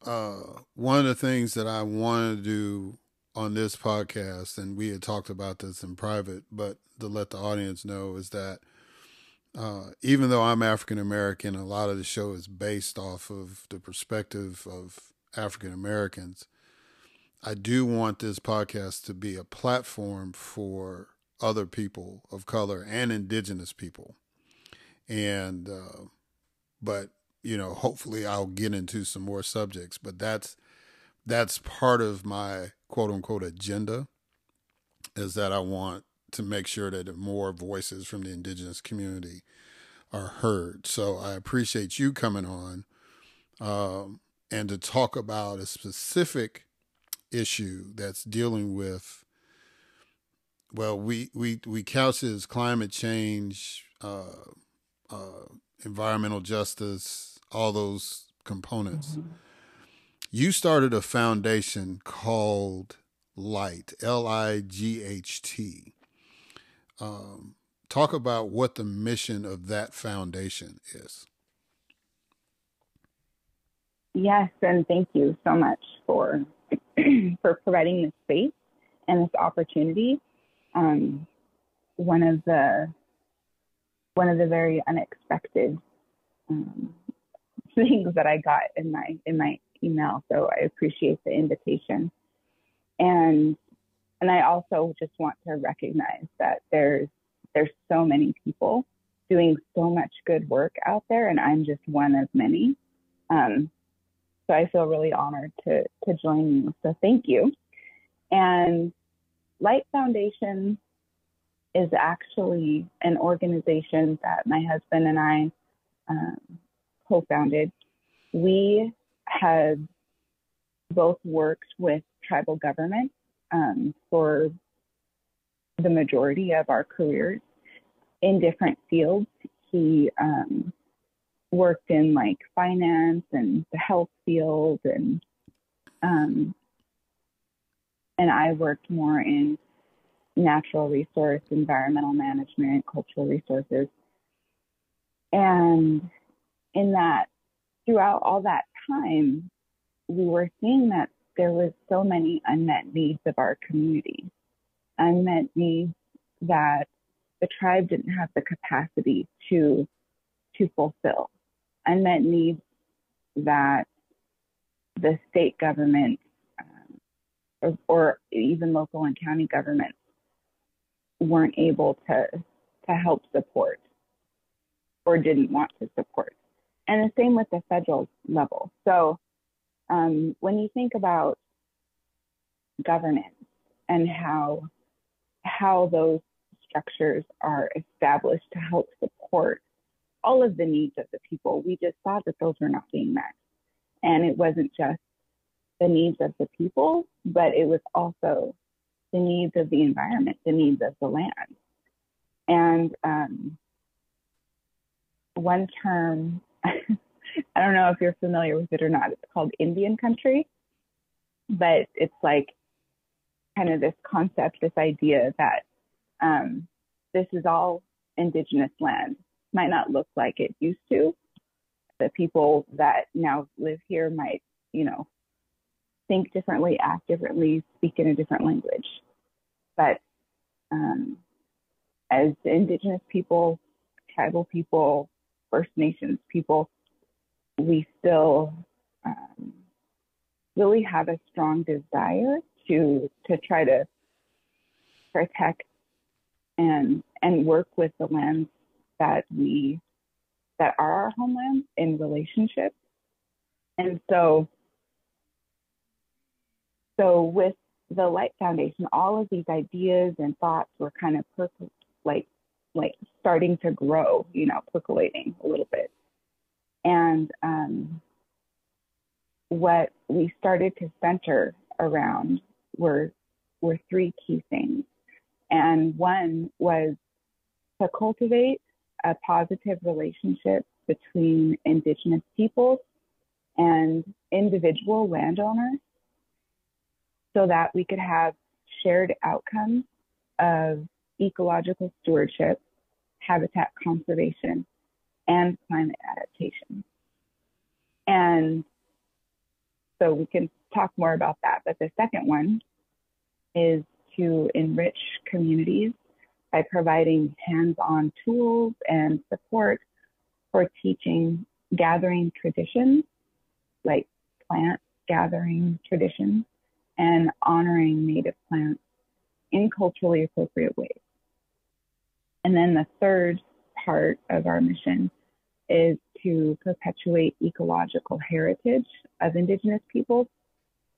uh, one of the things that I wanted to do on this podcast, and we had talked about this in private, but to let the audience know is that uh, even though I'm African American, a lot of the show is based off of the perspective of African Americans. I do want this podcast to be a platform for other people of color and indigenous people. And, uh, but, you know, hopefully I'll get into some more subjects, but that's, that's part of my quote unquote agenda is that I want to make sure that more voices from the indigenous community are heard. So I appreciate you coming on um, and to talk about a specific issue that's dealing with. Well, we we we couch it as climate change, uh, uh, environmental justice, all those components. Mm-hmm. You started a foundation called Light, L I G H T. Um, talk about what the mission of that foundation is. Yes, and thank you so much for for providing this space and this opportunity. Um, one of the one of the very unexpected um, things that I got in my in my email. So I appreciate the invitation, and and I also just want to recognize that there's there's so many people doing so much good work out there, and I'm just one of many. Um, so I feel really honored to to join you. So thank you. And Light Foundation is actually an organization that my husband and I um, co-founded. We have both worked with tribal government um, for the majority of our careers in different fields. He um, worked in like finance and the health field, and um, and I worked more in natural resource, environmental management, cultural resources, and in that throughout all that time, we were seeing that there was so many unmet needs of our community, unmet needs that the tribe didn't have the capacity to to fulfill, unmet needs that the state government um, or, or even local and county governments weren't able to to help support or didn't want to support. And the same with the federal level. So um, when you think about governance and how how those structures are established to help support all of the needs of the people, we just saw that those were not being met. And it wasn't just the needs of the people, but it was also the needs of the environment, the needs of the land. And um, one term I don't know if you're familiar with it or not. It's called Indian country, but it's like kind of this concept, this idea that um, this is all indigenous land. Might not look like it used to. The people that now live here might, you know, think differently, act differently, speak in a different language. But um, as indigenous people, tribal people, First Nations people, we still um, really have a strong desire to to try to protect and and work with the lands that we that are our homelands in relationship. And so so with the Light Foundation, all of these ideas and thoughts were kind of percol- like like starting to grow, you know, percolating a little bit. And um, what we started to center around were were three key things. And one was to cultivate a positive relationship between indigenous peoples and individual landowners so that we could have shared outcomes of ecological stewardship, habitat conservation, and climate adaptation. And so we can talk more about that. But the second one is to enrich communities by providing hands on tools and support for teaching gathering traditions, like plant gathering traditions, and honoring native plants in culturally appropriate ways. And then the third part of our mission is to perpetuate ecological heritage of Indigenous peoples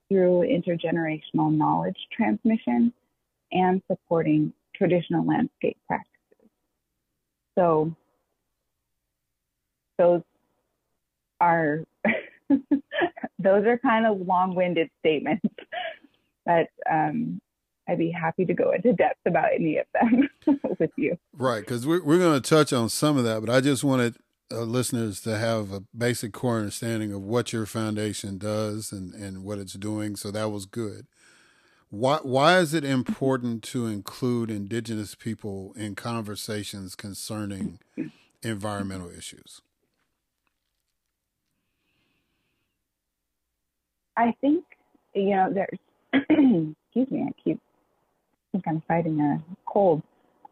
through intergenerational knowledge transmission and supporting traditional landscape practices. So those are those are kind of long-winded statements, but um, I'd be happy to go into depth about any of them with you. Right, because we're we're going to touch on some of that, but I just wanted uh, listeners to have a basic core understanding of what your foundation does and and what it's doing. So that was good. Why why is it important to include indigenous people in conversations concerning environmental issues? I think you know there's excuse me, I keep think I'm fighting a cold.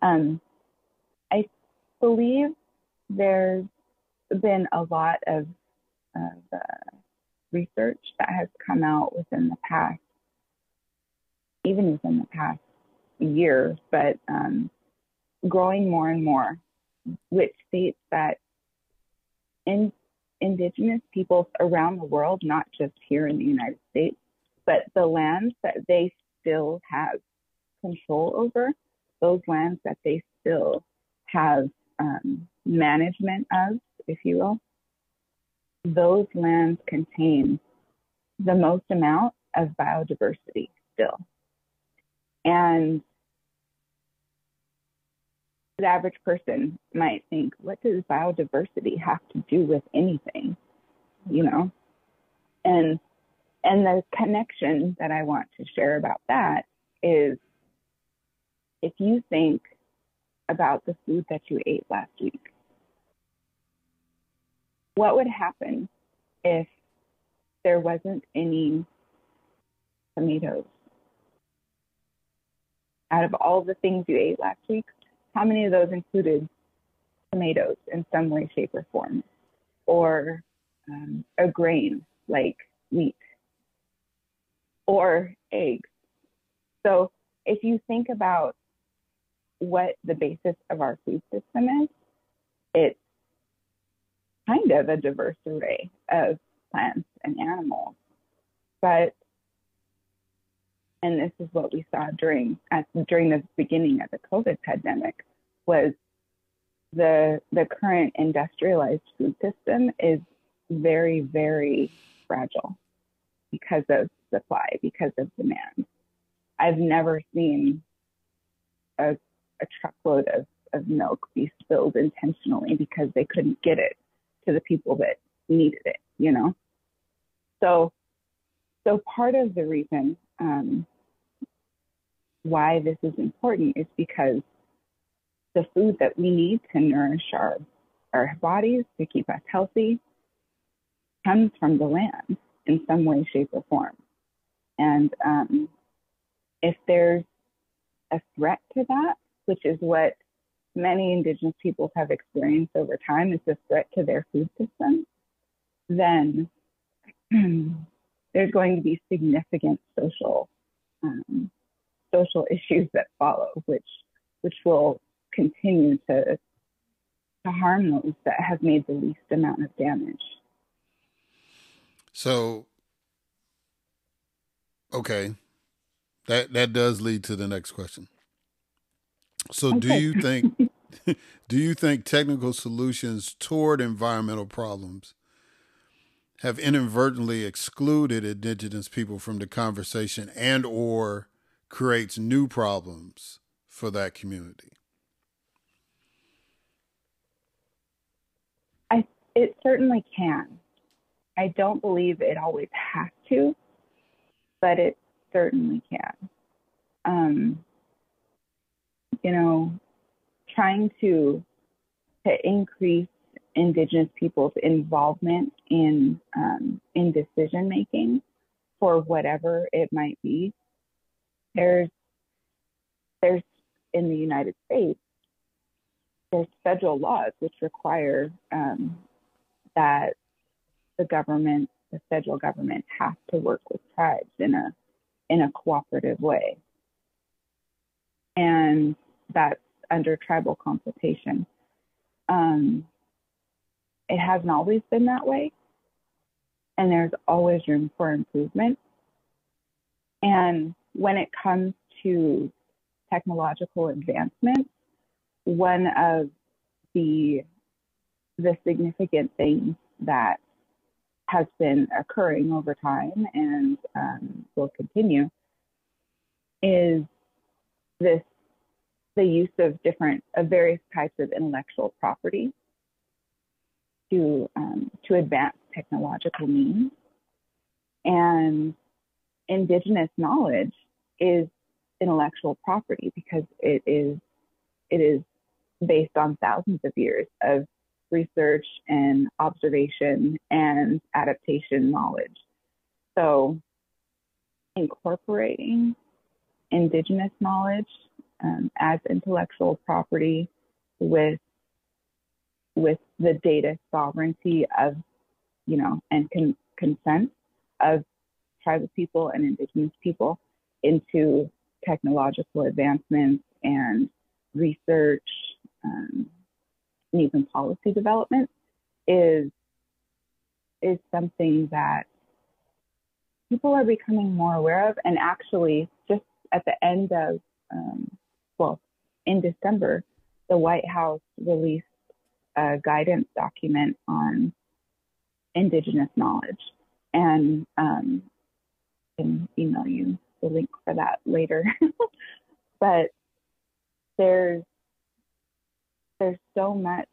Um, I believe there's been a lot of, uh, research that has come out within the past even within the past year, but um, growing more and more, which states that in, indigenous peoples around the world, not just here in the United States, but the lands that they still have control over, those lands that they still have um, management of, if you will, those lands contain the most amount of biodiversity still. And the average person might think, what does biodiversity have to do with anything? You know? And and the connection that I want to share about that is if you think about the food that you ate last week, what would happen if there wasn't any tomatoes? Out of all the things you ate last week, how many of those included tomatoes in some way, shape, or form, or um, a grain like wheat, or eggs? So if you think about what the basis of our food system is, it's kind of a diverse array of plants and animals. But and this is what we saw during at, during the beginning of the COVID pandemic, was the the current industrialized food system is very very fragile because of supply, because of demand. I've never seen a, a truckload of, of milk be spilled intentionally because they couldn't get it to the people that needed it, you know? So, so part of the reason um, why this is important is because the food that we need to nourish our, our bodies to keep us healthy comes from the land in some way, shape, or form. And um, if there's a threat to that, which is what many indigenous peoples have experienced over time, is a threat to their food system, then there's going to be significant social um, social issues that follow, which which will continue to to harm those that have made the least amount of damage. So, okay, that that does lead to the next question. So, okay. do you think do you think technical solutions toward environmental problems have inadvertently excluded indigenous people from the conversation and or creates new problems for that community? I, it certainly can. I don't believe it always has to, but it certainly can. Um, you know, trying to to increase Indigenous people's involvement in um, in decision making for whatever it might be. There's there's in the United States there's federal laws which require um, that the government, the federal government, has to work with tribes in a in a cooperative way, and that's under tribal consultation. Um, it hasn't always been that way, and there's always room for improvement. And when it comes to technological advancements, one of the the significant things that has been occurring over time and um, will continue is this the use of different of various types of intellectual property to um, to advance technological means and indigenous knowledge is intellectual property because it is it is based on thousands of years of research and observation and adaptation knowledge. So incorporating indigenous knowledge um, as intellectual property with with the data sovereignty of you know and con- consent of tribal people and indigenous people into technological advancements and research um, and policy development is is something that people are becoming more aware of. And actually just at the end of um, well in december the white house released a guidance document on indigenous knowledge and um, I can email you the link for that later but there's there's so much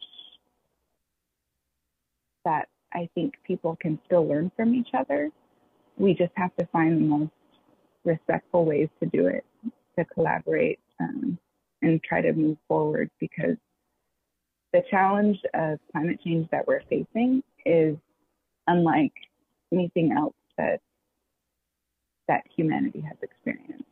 that I think people can still learn from each other. We just have to find the most respectful ways to do it, to collaborate um, and try to move forward because the challenge of climate change that we're facing is unlike anything else that that humanity has experienced.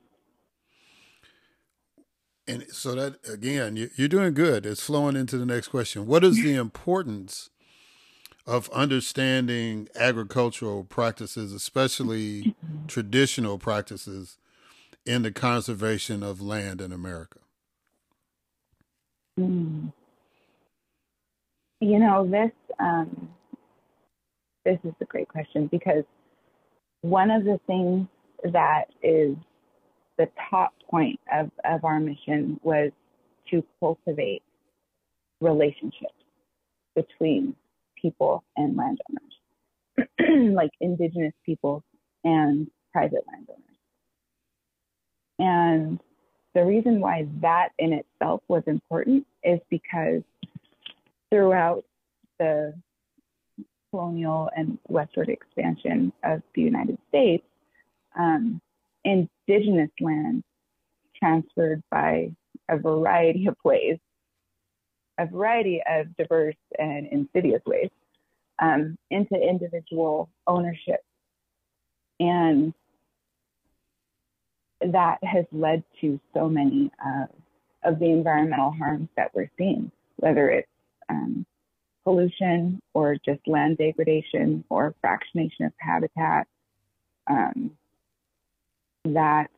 And so that again, you're doing good. It's flowing into the next question. What is the importance of understanding agricultural practices, especially traditional practices, in the conservation of land in America? Mm. You know this. Um, this is a great question because one of the things that is the top point of, of our mission was to cultivate relationships between people and landowners, like indigenous people and private landowners. And the reason why that in itself was important is because throughout the colonial and westward expansion of the United States, um, indigenous land transferred by a variety of ways, a variety of diverse and insidious ways, um, into individual ownership. And that has led to so many uh, of the environmental harms that we're seeing, whether it's um, pollution or just land degradation or fractionation of habitat, um, that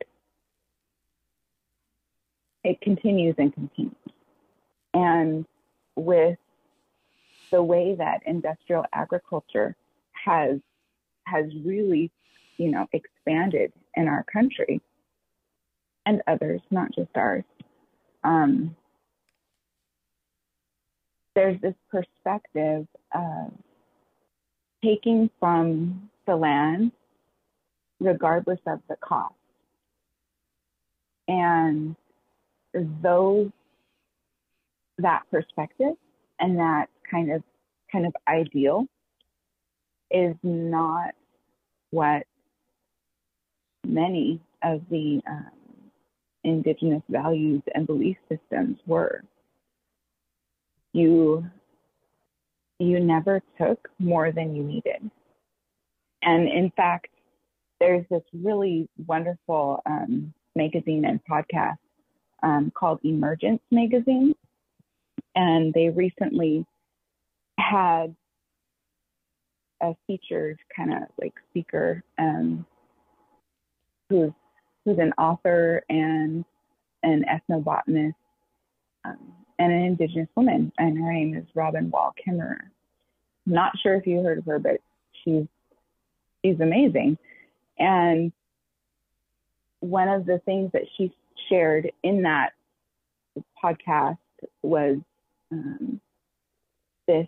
it continues and continues. And with the way that industrial agriculture has has really, you know, expanded in our country and others, not just ours. Um, there's this perspective of taking from the land regardless of the cost. And those that perspective and that kind of kind of ideal is not what many of the um, indigenous values and belief systems were. You you never took more than you needed. And in fact, there's this really wonderful um, magazine and podcast um, called Emergence Magazine. And they recently had a featured kind of like speaker um, who's who's an author and an ethnobotanist um, and an indigenous woman, and her name is Robin Wall Kimmerer. Not sure if you heard of her, but she's she's amazing. And one of the things that she shared in that podcast was um, this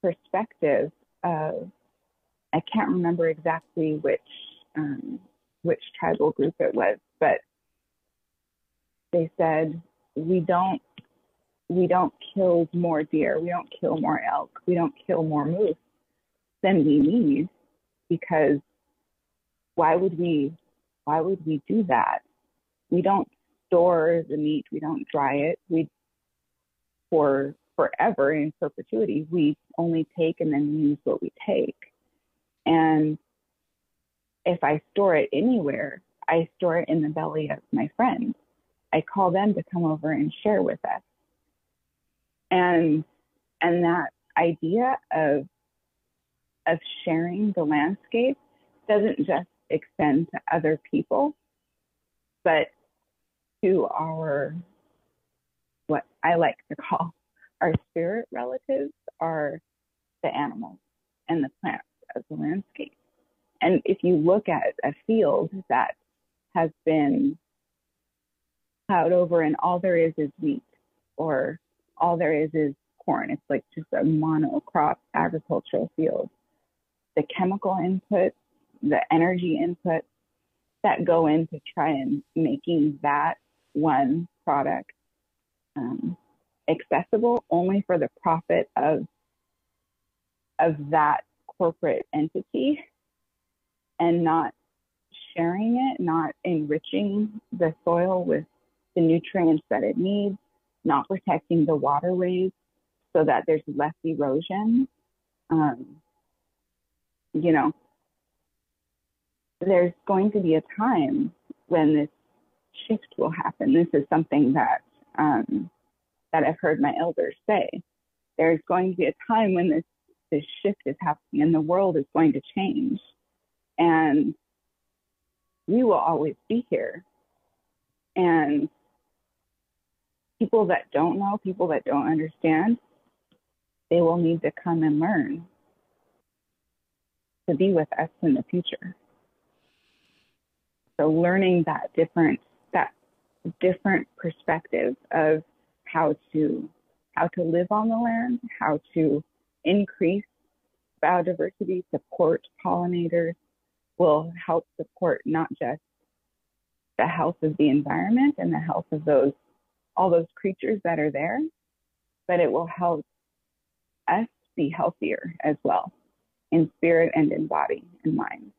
perspective of I can't remember exactly which um, which tribal group it was, but they said we don't we don't kill more deer, we don't kill more elk, we don't kill more moose than we need because why would we why would we do that? We don't store the meat, we don't dry it, we for forever in perpetuity. We only take and then use what we take. And if I store it anywhere, I store it in the belly of my friends. I call them to come over and share with us. And and that idea of of sharing the landscape doesn't just extend to other people, but to our what I like to call our spirit relatives are the animals and the plants of the landscape. And if you look at a field that has been plowed over and all there is is wheat or all there is is corn, it's like just a monocrop agricultural field. The chemical inputs, the energy inputs that go into try and making that one product um, accessible only for the profit of of that corporate entity and not sharing it, not enriching the soil with the nutrients that it needs, not protecting the waterways so that there's less erosion. Um, you know, there's going to be a time when this shift will happen. This is something that um, that I've heard my elders say. There's going to be a time when this this shift is happening and the world is going to change. And we will always be here. And people that don't know, people that don't understand, they will need to come and learn to be with us in the future. So learning that different that different perspective of how to how to live on the land, how to increase biodiversity, support pollinators, will help support not just the health of the environment and the health of those all those creatures that are there, but it will help us be healthier as well in spirit and in body and mind.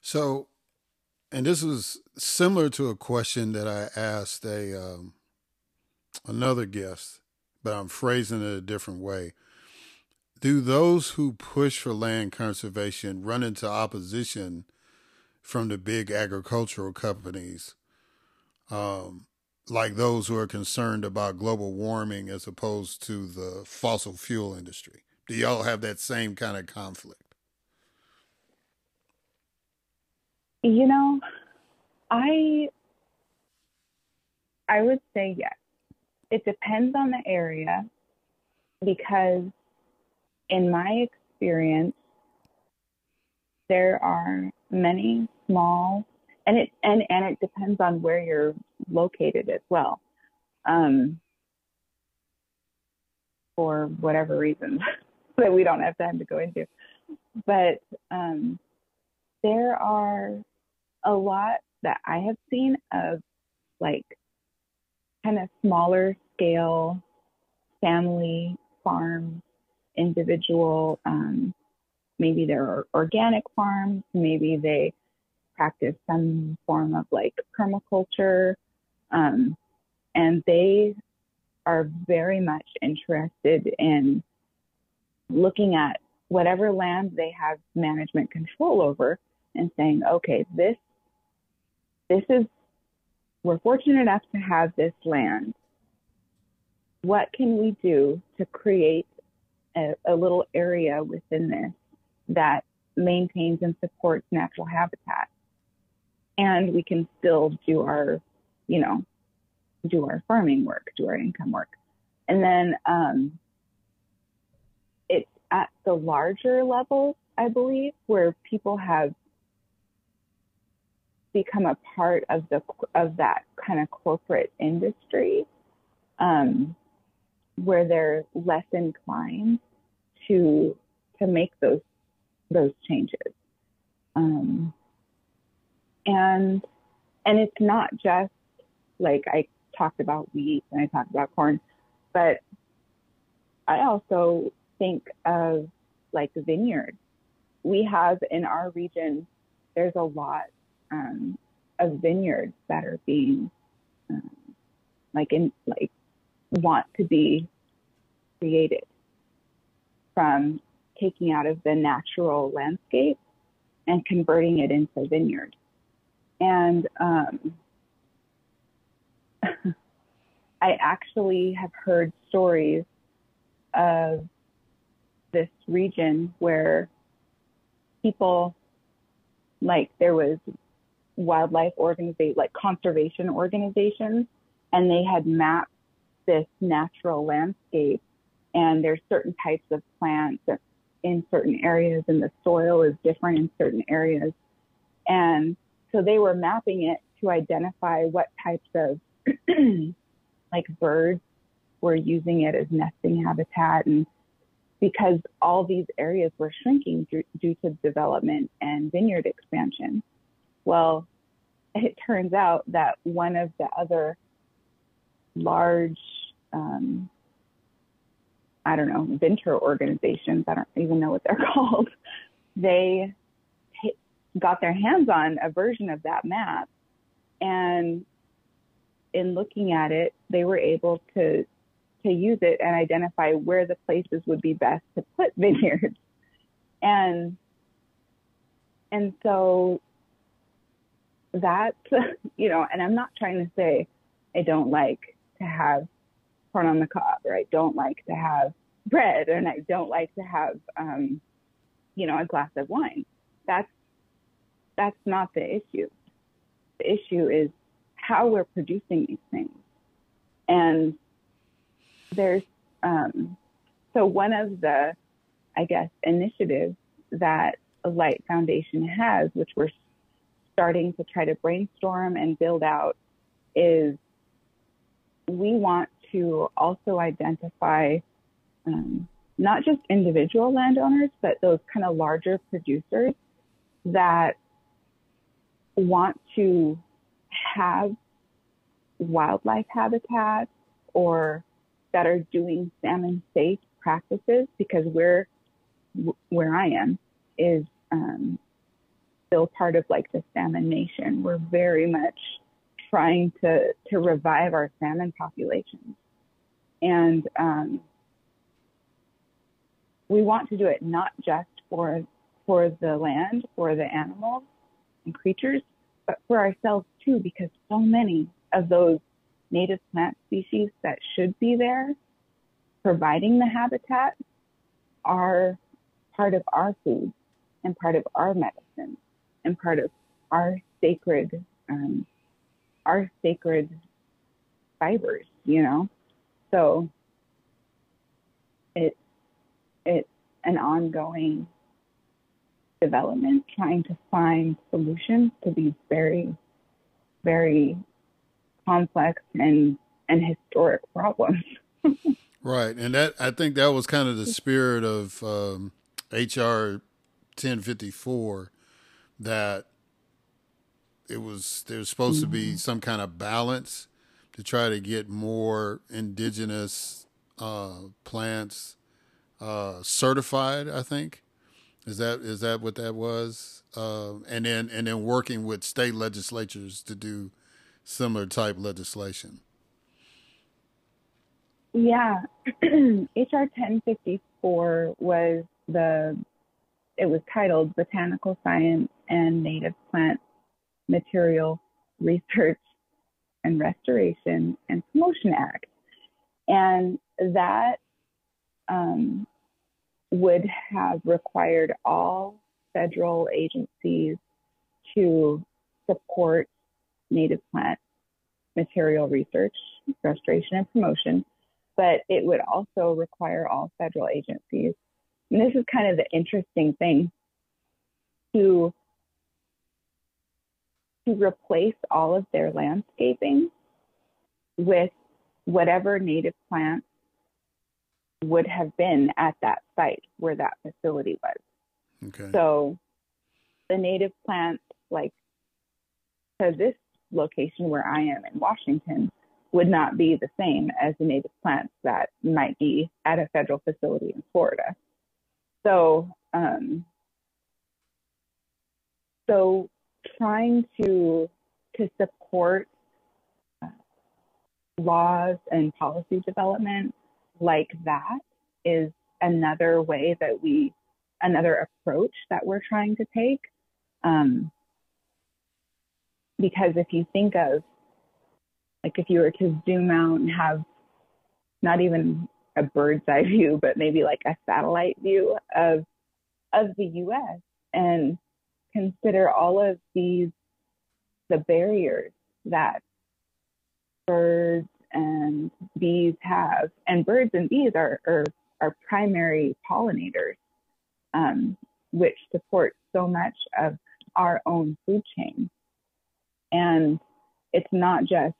So, and this was similar to a question that I asked a um, another guest, but I'm phrasing it a different way. Do those who push for land conservation run into opposition from the big agricultural companies, um, like those who are concerned about global warming as opposed to the fossil fuel industry? Do y'all have that same kind of conflict? You know, I I would say yes it depends on the area because in my experience there are many small and it and and it depends on where you're located as well um, for whatever reason that we don't have time to go into. But um, there are a lot that i have seen of like kind of smaller scale family farms, individual, um, maybe they're organic farms, maybe they practice some form of like permaculture. Um, and they are very much interested in looking at whatever land they have management control over and saying, okay, this this is we're fortunate enough to have this land. What can we do to create a, a little area within this that maintains and supports natural habitat? And we can still do our, you know, do our farming work, do our income work. And then um, it's at the larger level, I believe, where people have become a part of the of that kind of corporate industry um, where they're less inclined to to make those those changes. Um, and and it's not just like I talked about wheat and I talked about corn, but I also think of like vineyards. We have in our region, there's a lot um, of vineyards that are being um, like in like want to be created from taking out of the natural landscape and converting it into vineyard. And um, I actually have heard stories of this region where people, like there was wildlife organization, like conservation organizations, and they had mapped this natural landscape. And there's certain types of plants in certain areas, and the soil is different in certain areas. And so they were mapping it to identify what types of like birds were using it as nesting habitat and because all these areas were shrinking due, due to development and vineyard expansion. Well, it turns out that one of the other large, um, I don't know, venture organizations, I don't even know what they're called, they t- got their hands on a version of that map. And in looking at it, they were able to to use it and identify where the places would be best to put vineyards. And and so that you know, and I'm not trying to say I don't like to have corn on the cob or I don't like to have bread and I don't like to have um, you know, a glass of wine. That's that's not the issue. The issue is how we're producing these things. And there's um, so one of the, I guess, initiatives that Light Foundation has, which we're starting to try to brainstorm and build out, is we want to also identify um, not just individual landowners, but those kind of larger producers that want to have wildlife habitats or that are doing salmon safe practices because where where I am is um, still part of like the salmon nation. We're very much trying to to revive our salmon populations, and um, we want to do it not just for for the land, for the animals and creatures, but for ourselves too, because so many of those native plant species that should be there providing the habitat are part of our food and part of our medicine and part of our sacred um, our sacred fibers you know? So it's it's an ongoing development trying to find solutions to these very very complex and and historic problems. Right, and that I think that was kind of the spirit of um, HR 1054 that it was there was supposed mm-hmm. to be mm-hmm. some kind of balance to try to get more indigenous uh, plants uh, certified. I think is that is that what that was, uh, and then and then working with state legislatures to do similar type legislation. Yeah, HR 1054 was the, it was titled Botanical Science and Native Plant Material Research and Restoration and Promotion Act. And that um, would have required all federal agencies to support native plant material research, restoration, and promotion but it would also require all federal agencies. And this is kind of the interesting thing to to replace all of their landscaping with whatever native plants would have been at that site where that facility was. Okay. So the native plants, like to this location where I am in Washington, would not be the same as the native plants that might be at a federal facility in Florida. So, um, so trying to to support uh, laws and policy development like that is another way that we another approach that we're trying to take. Um, because if you think of like if you were to zoom out and have not even a bird's eye view, but maybe like a satellite view of of the US and consider all of these the barriers that birds and bees have. And birds and bees are are, are primary pollinators, um, which support so much of our own food chain. And it's not just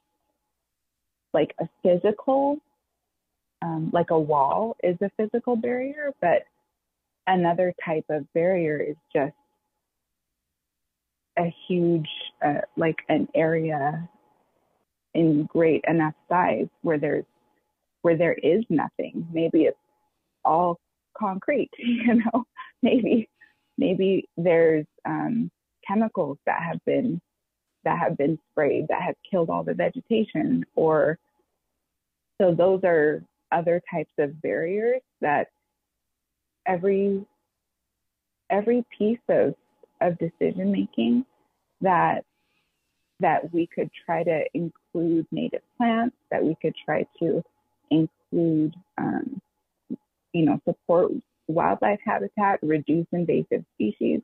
like a physical, um, like a wall is a physical barrier, but another type of barrier is just a huge, uh, like an area in great enough size where there's where there is nothing. Maybe it's all concrete, you know. Maybe maybe there's um, chemicals that have been that have been sprayed that have killed all the vegetation or so those are other types of barriers that every every piece of of decision making that that we could try to include native plants that we could try to include um, you know support wildlife habitat reduce invasive species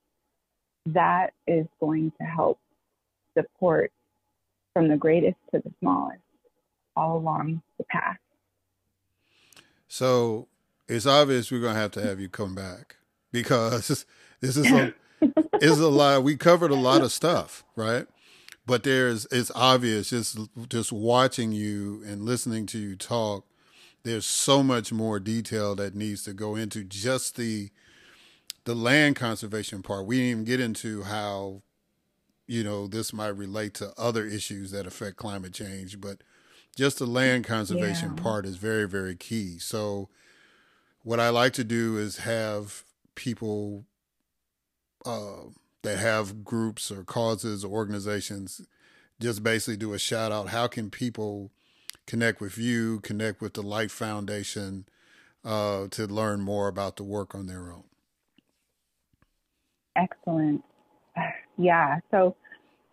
that is going to help support from the greatest to the smallest all along the path. So it's obvious we're going to have to have you come back because this is a, is a lot. We covered a lot of stuff, right? But there's it's obvious just just watching you and listening to you talk. There's so much more detail that needs to go into just the the land conservation part. We didn't even get into how, you know, this might relate to other issues that affect climate change, but just the land conservation yeah. part is very, very key. So, what I like to do is have people uh, that have groups or causes or organizations just basically do a shout out. How can people connect with you, connect with the Light Foundation uh, to learn more about the work on their own? Excellent. Yeah. So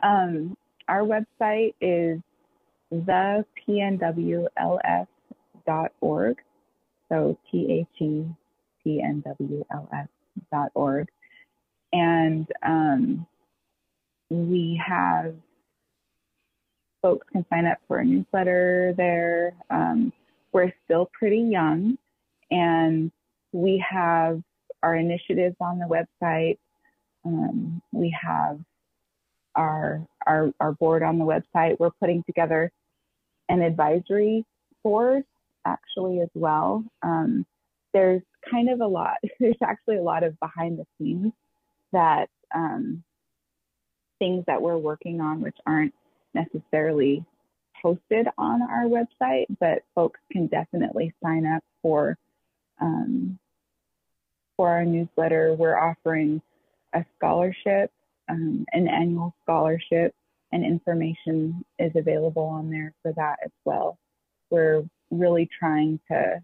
um, our website is thepnwls.org. So T H E P N W L S dot org. And um, we have folks can sign up for a newsletter there. Um, we're still pretty young, and we have our initiatives on the website. Um, we have our, our our board on the website. We're putting together an advisory board actually as well. Um, there's kind of a lot. There's actually a lot of behind the scenes that um, things that we're working on, which aren't necessarily posted on our website, but folks can definitely sign up for um, for our newsletter. We're offering a scholarship, um, an annual scholarship, and information is available on there for that as well. We're really trying to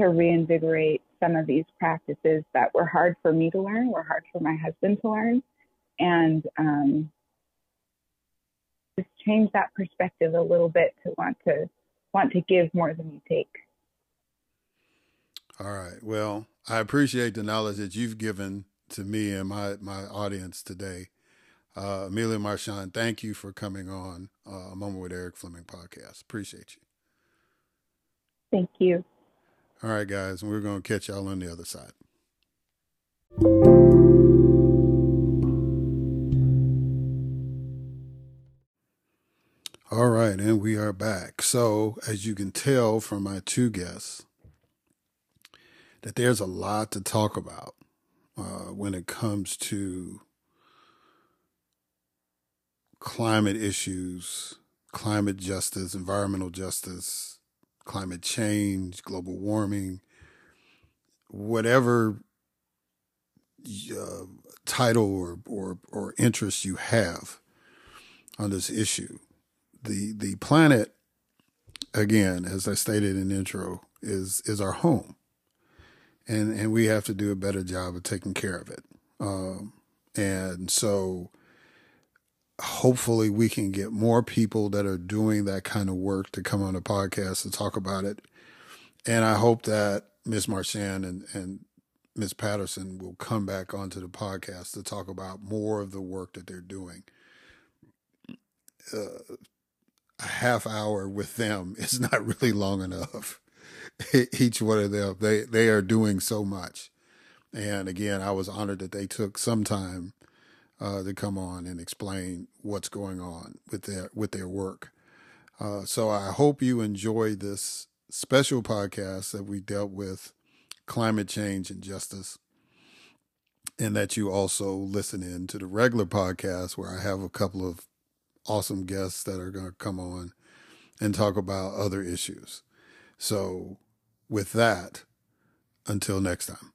to reinvigorate some of these practices that were hard for me to learn, were hard for my husband to learn, and um, just change that perspective a little bit to want to want to give more than you take. All right. Well, I appreciate the knowledge that you've given to me and my my audience today. Uh, Amelia Marchand, thank you for coming on uh, a Moment with Erik Fleming podcast. Appreciate you. Thank you. All right, guys, we're going to catch y'all on the other side. All right, and we are back. So, as you can tell from my two guests, that there's a lot to talk about uh, when it comes to climate issues, climate justice, environmental justice, climate change, global warming, whatever uh, title or, or, or interest you have on this issue. The, the planet, again, as I stated in the intro, is, is our home. And, and we have to do a better job of taking care of it. Um, and so hopefully we can get more people that are doing that kind of work to come on the podcast to talk about it. And I hope that Ms. Marchand and, and Ms. Patterson will come back onto the podcast to talk about more of the work that they're doing. Uh, a half hour with them is not really long enough. Each one of them, they, they are doing so much. And again, I was honored that they took some time uh, to come on and explain what's going on with their with their work. Uh, so I hope you enjoy this special podcast that we dealt with climate change and justice, and that you also listen in to the regular podcast where I have a couple of awesome guests that are going to come on and talk about other issues. So, with that, until next time.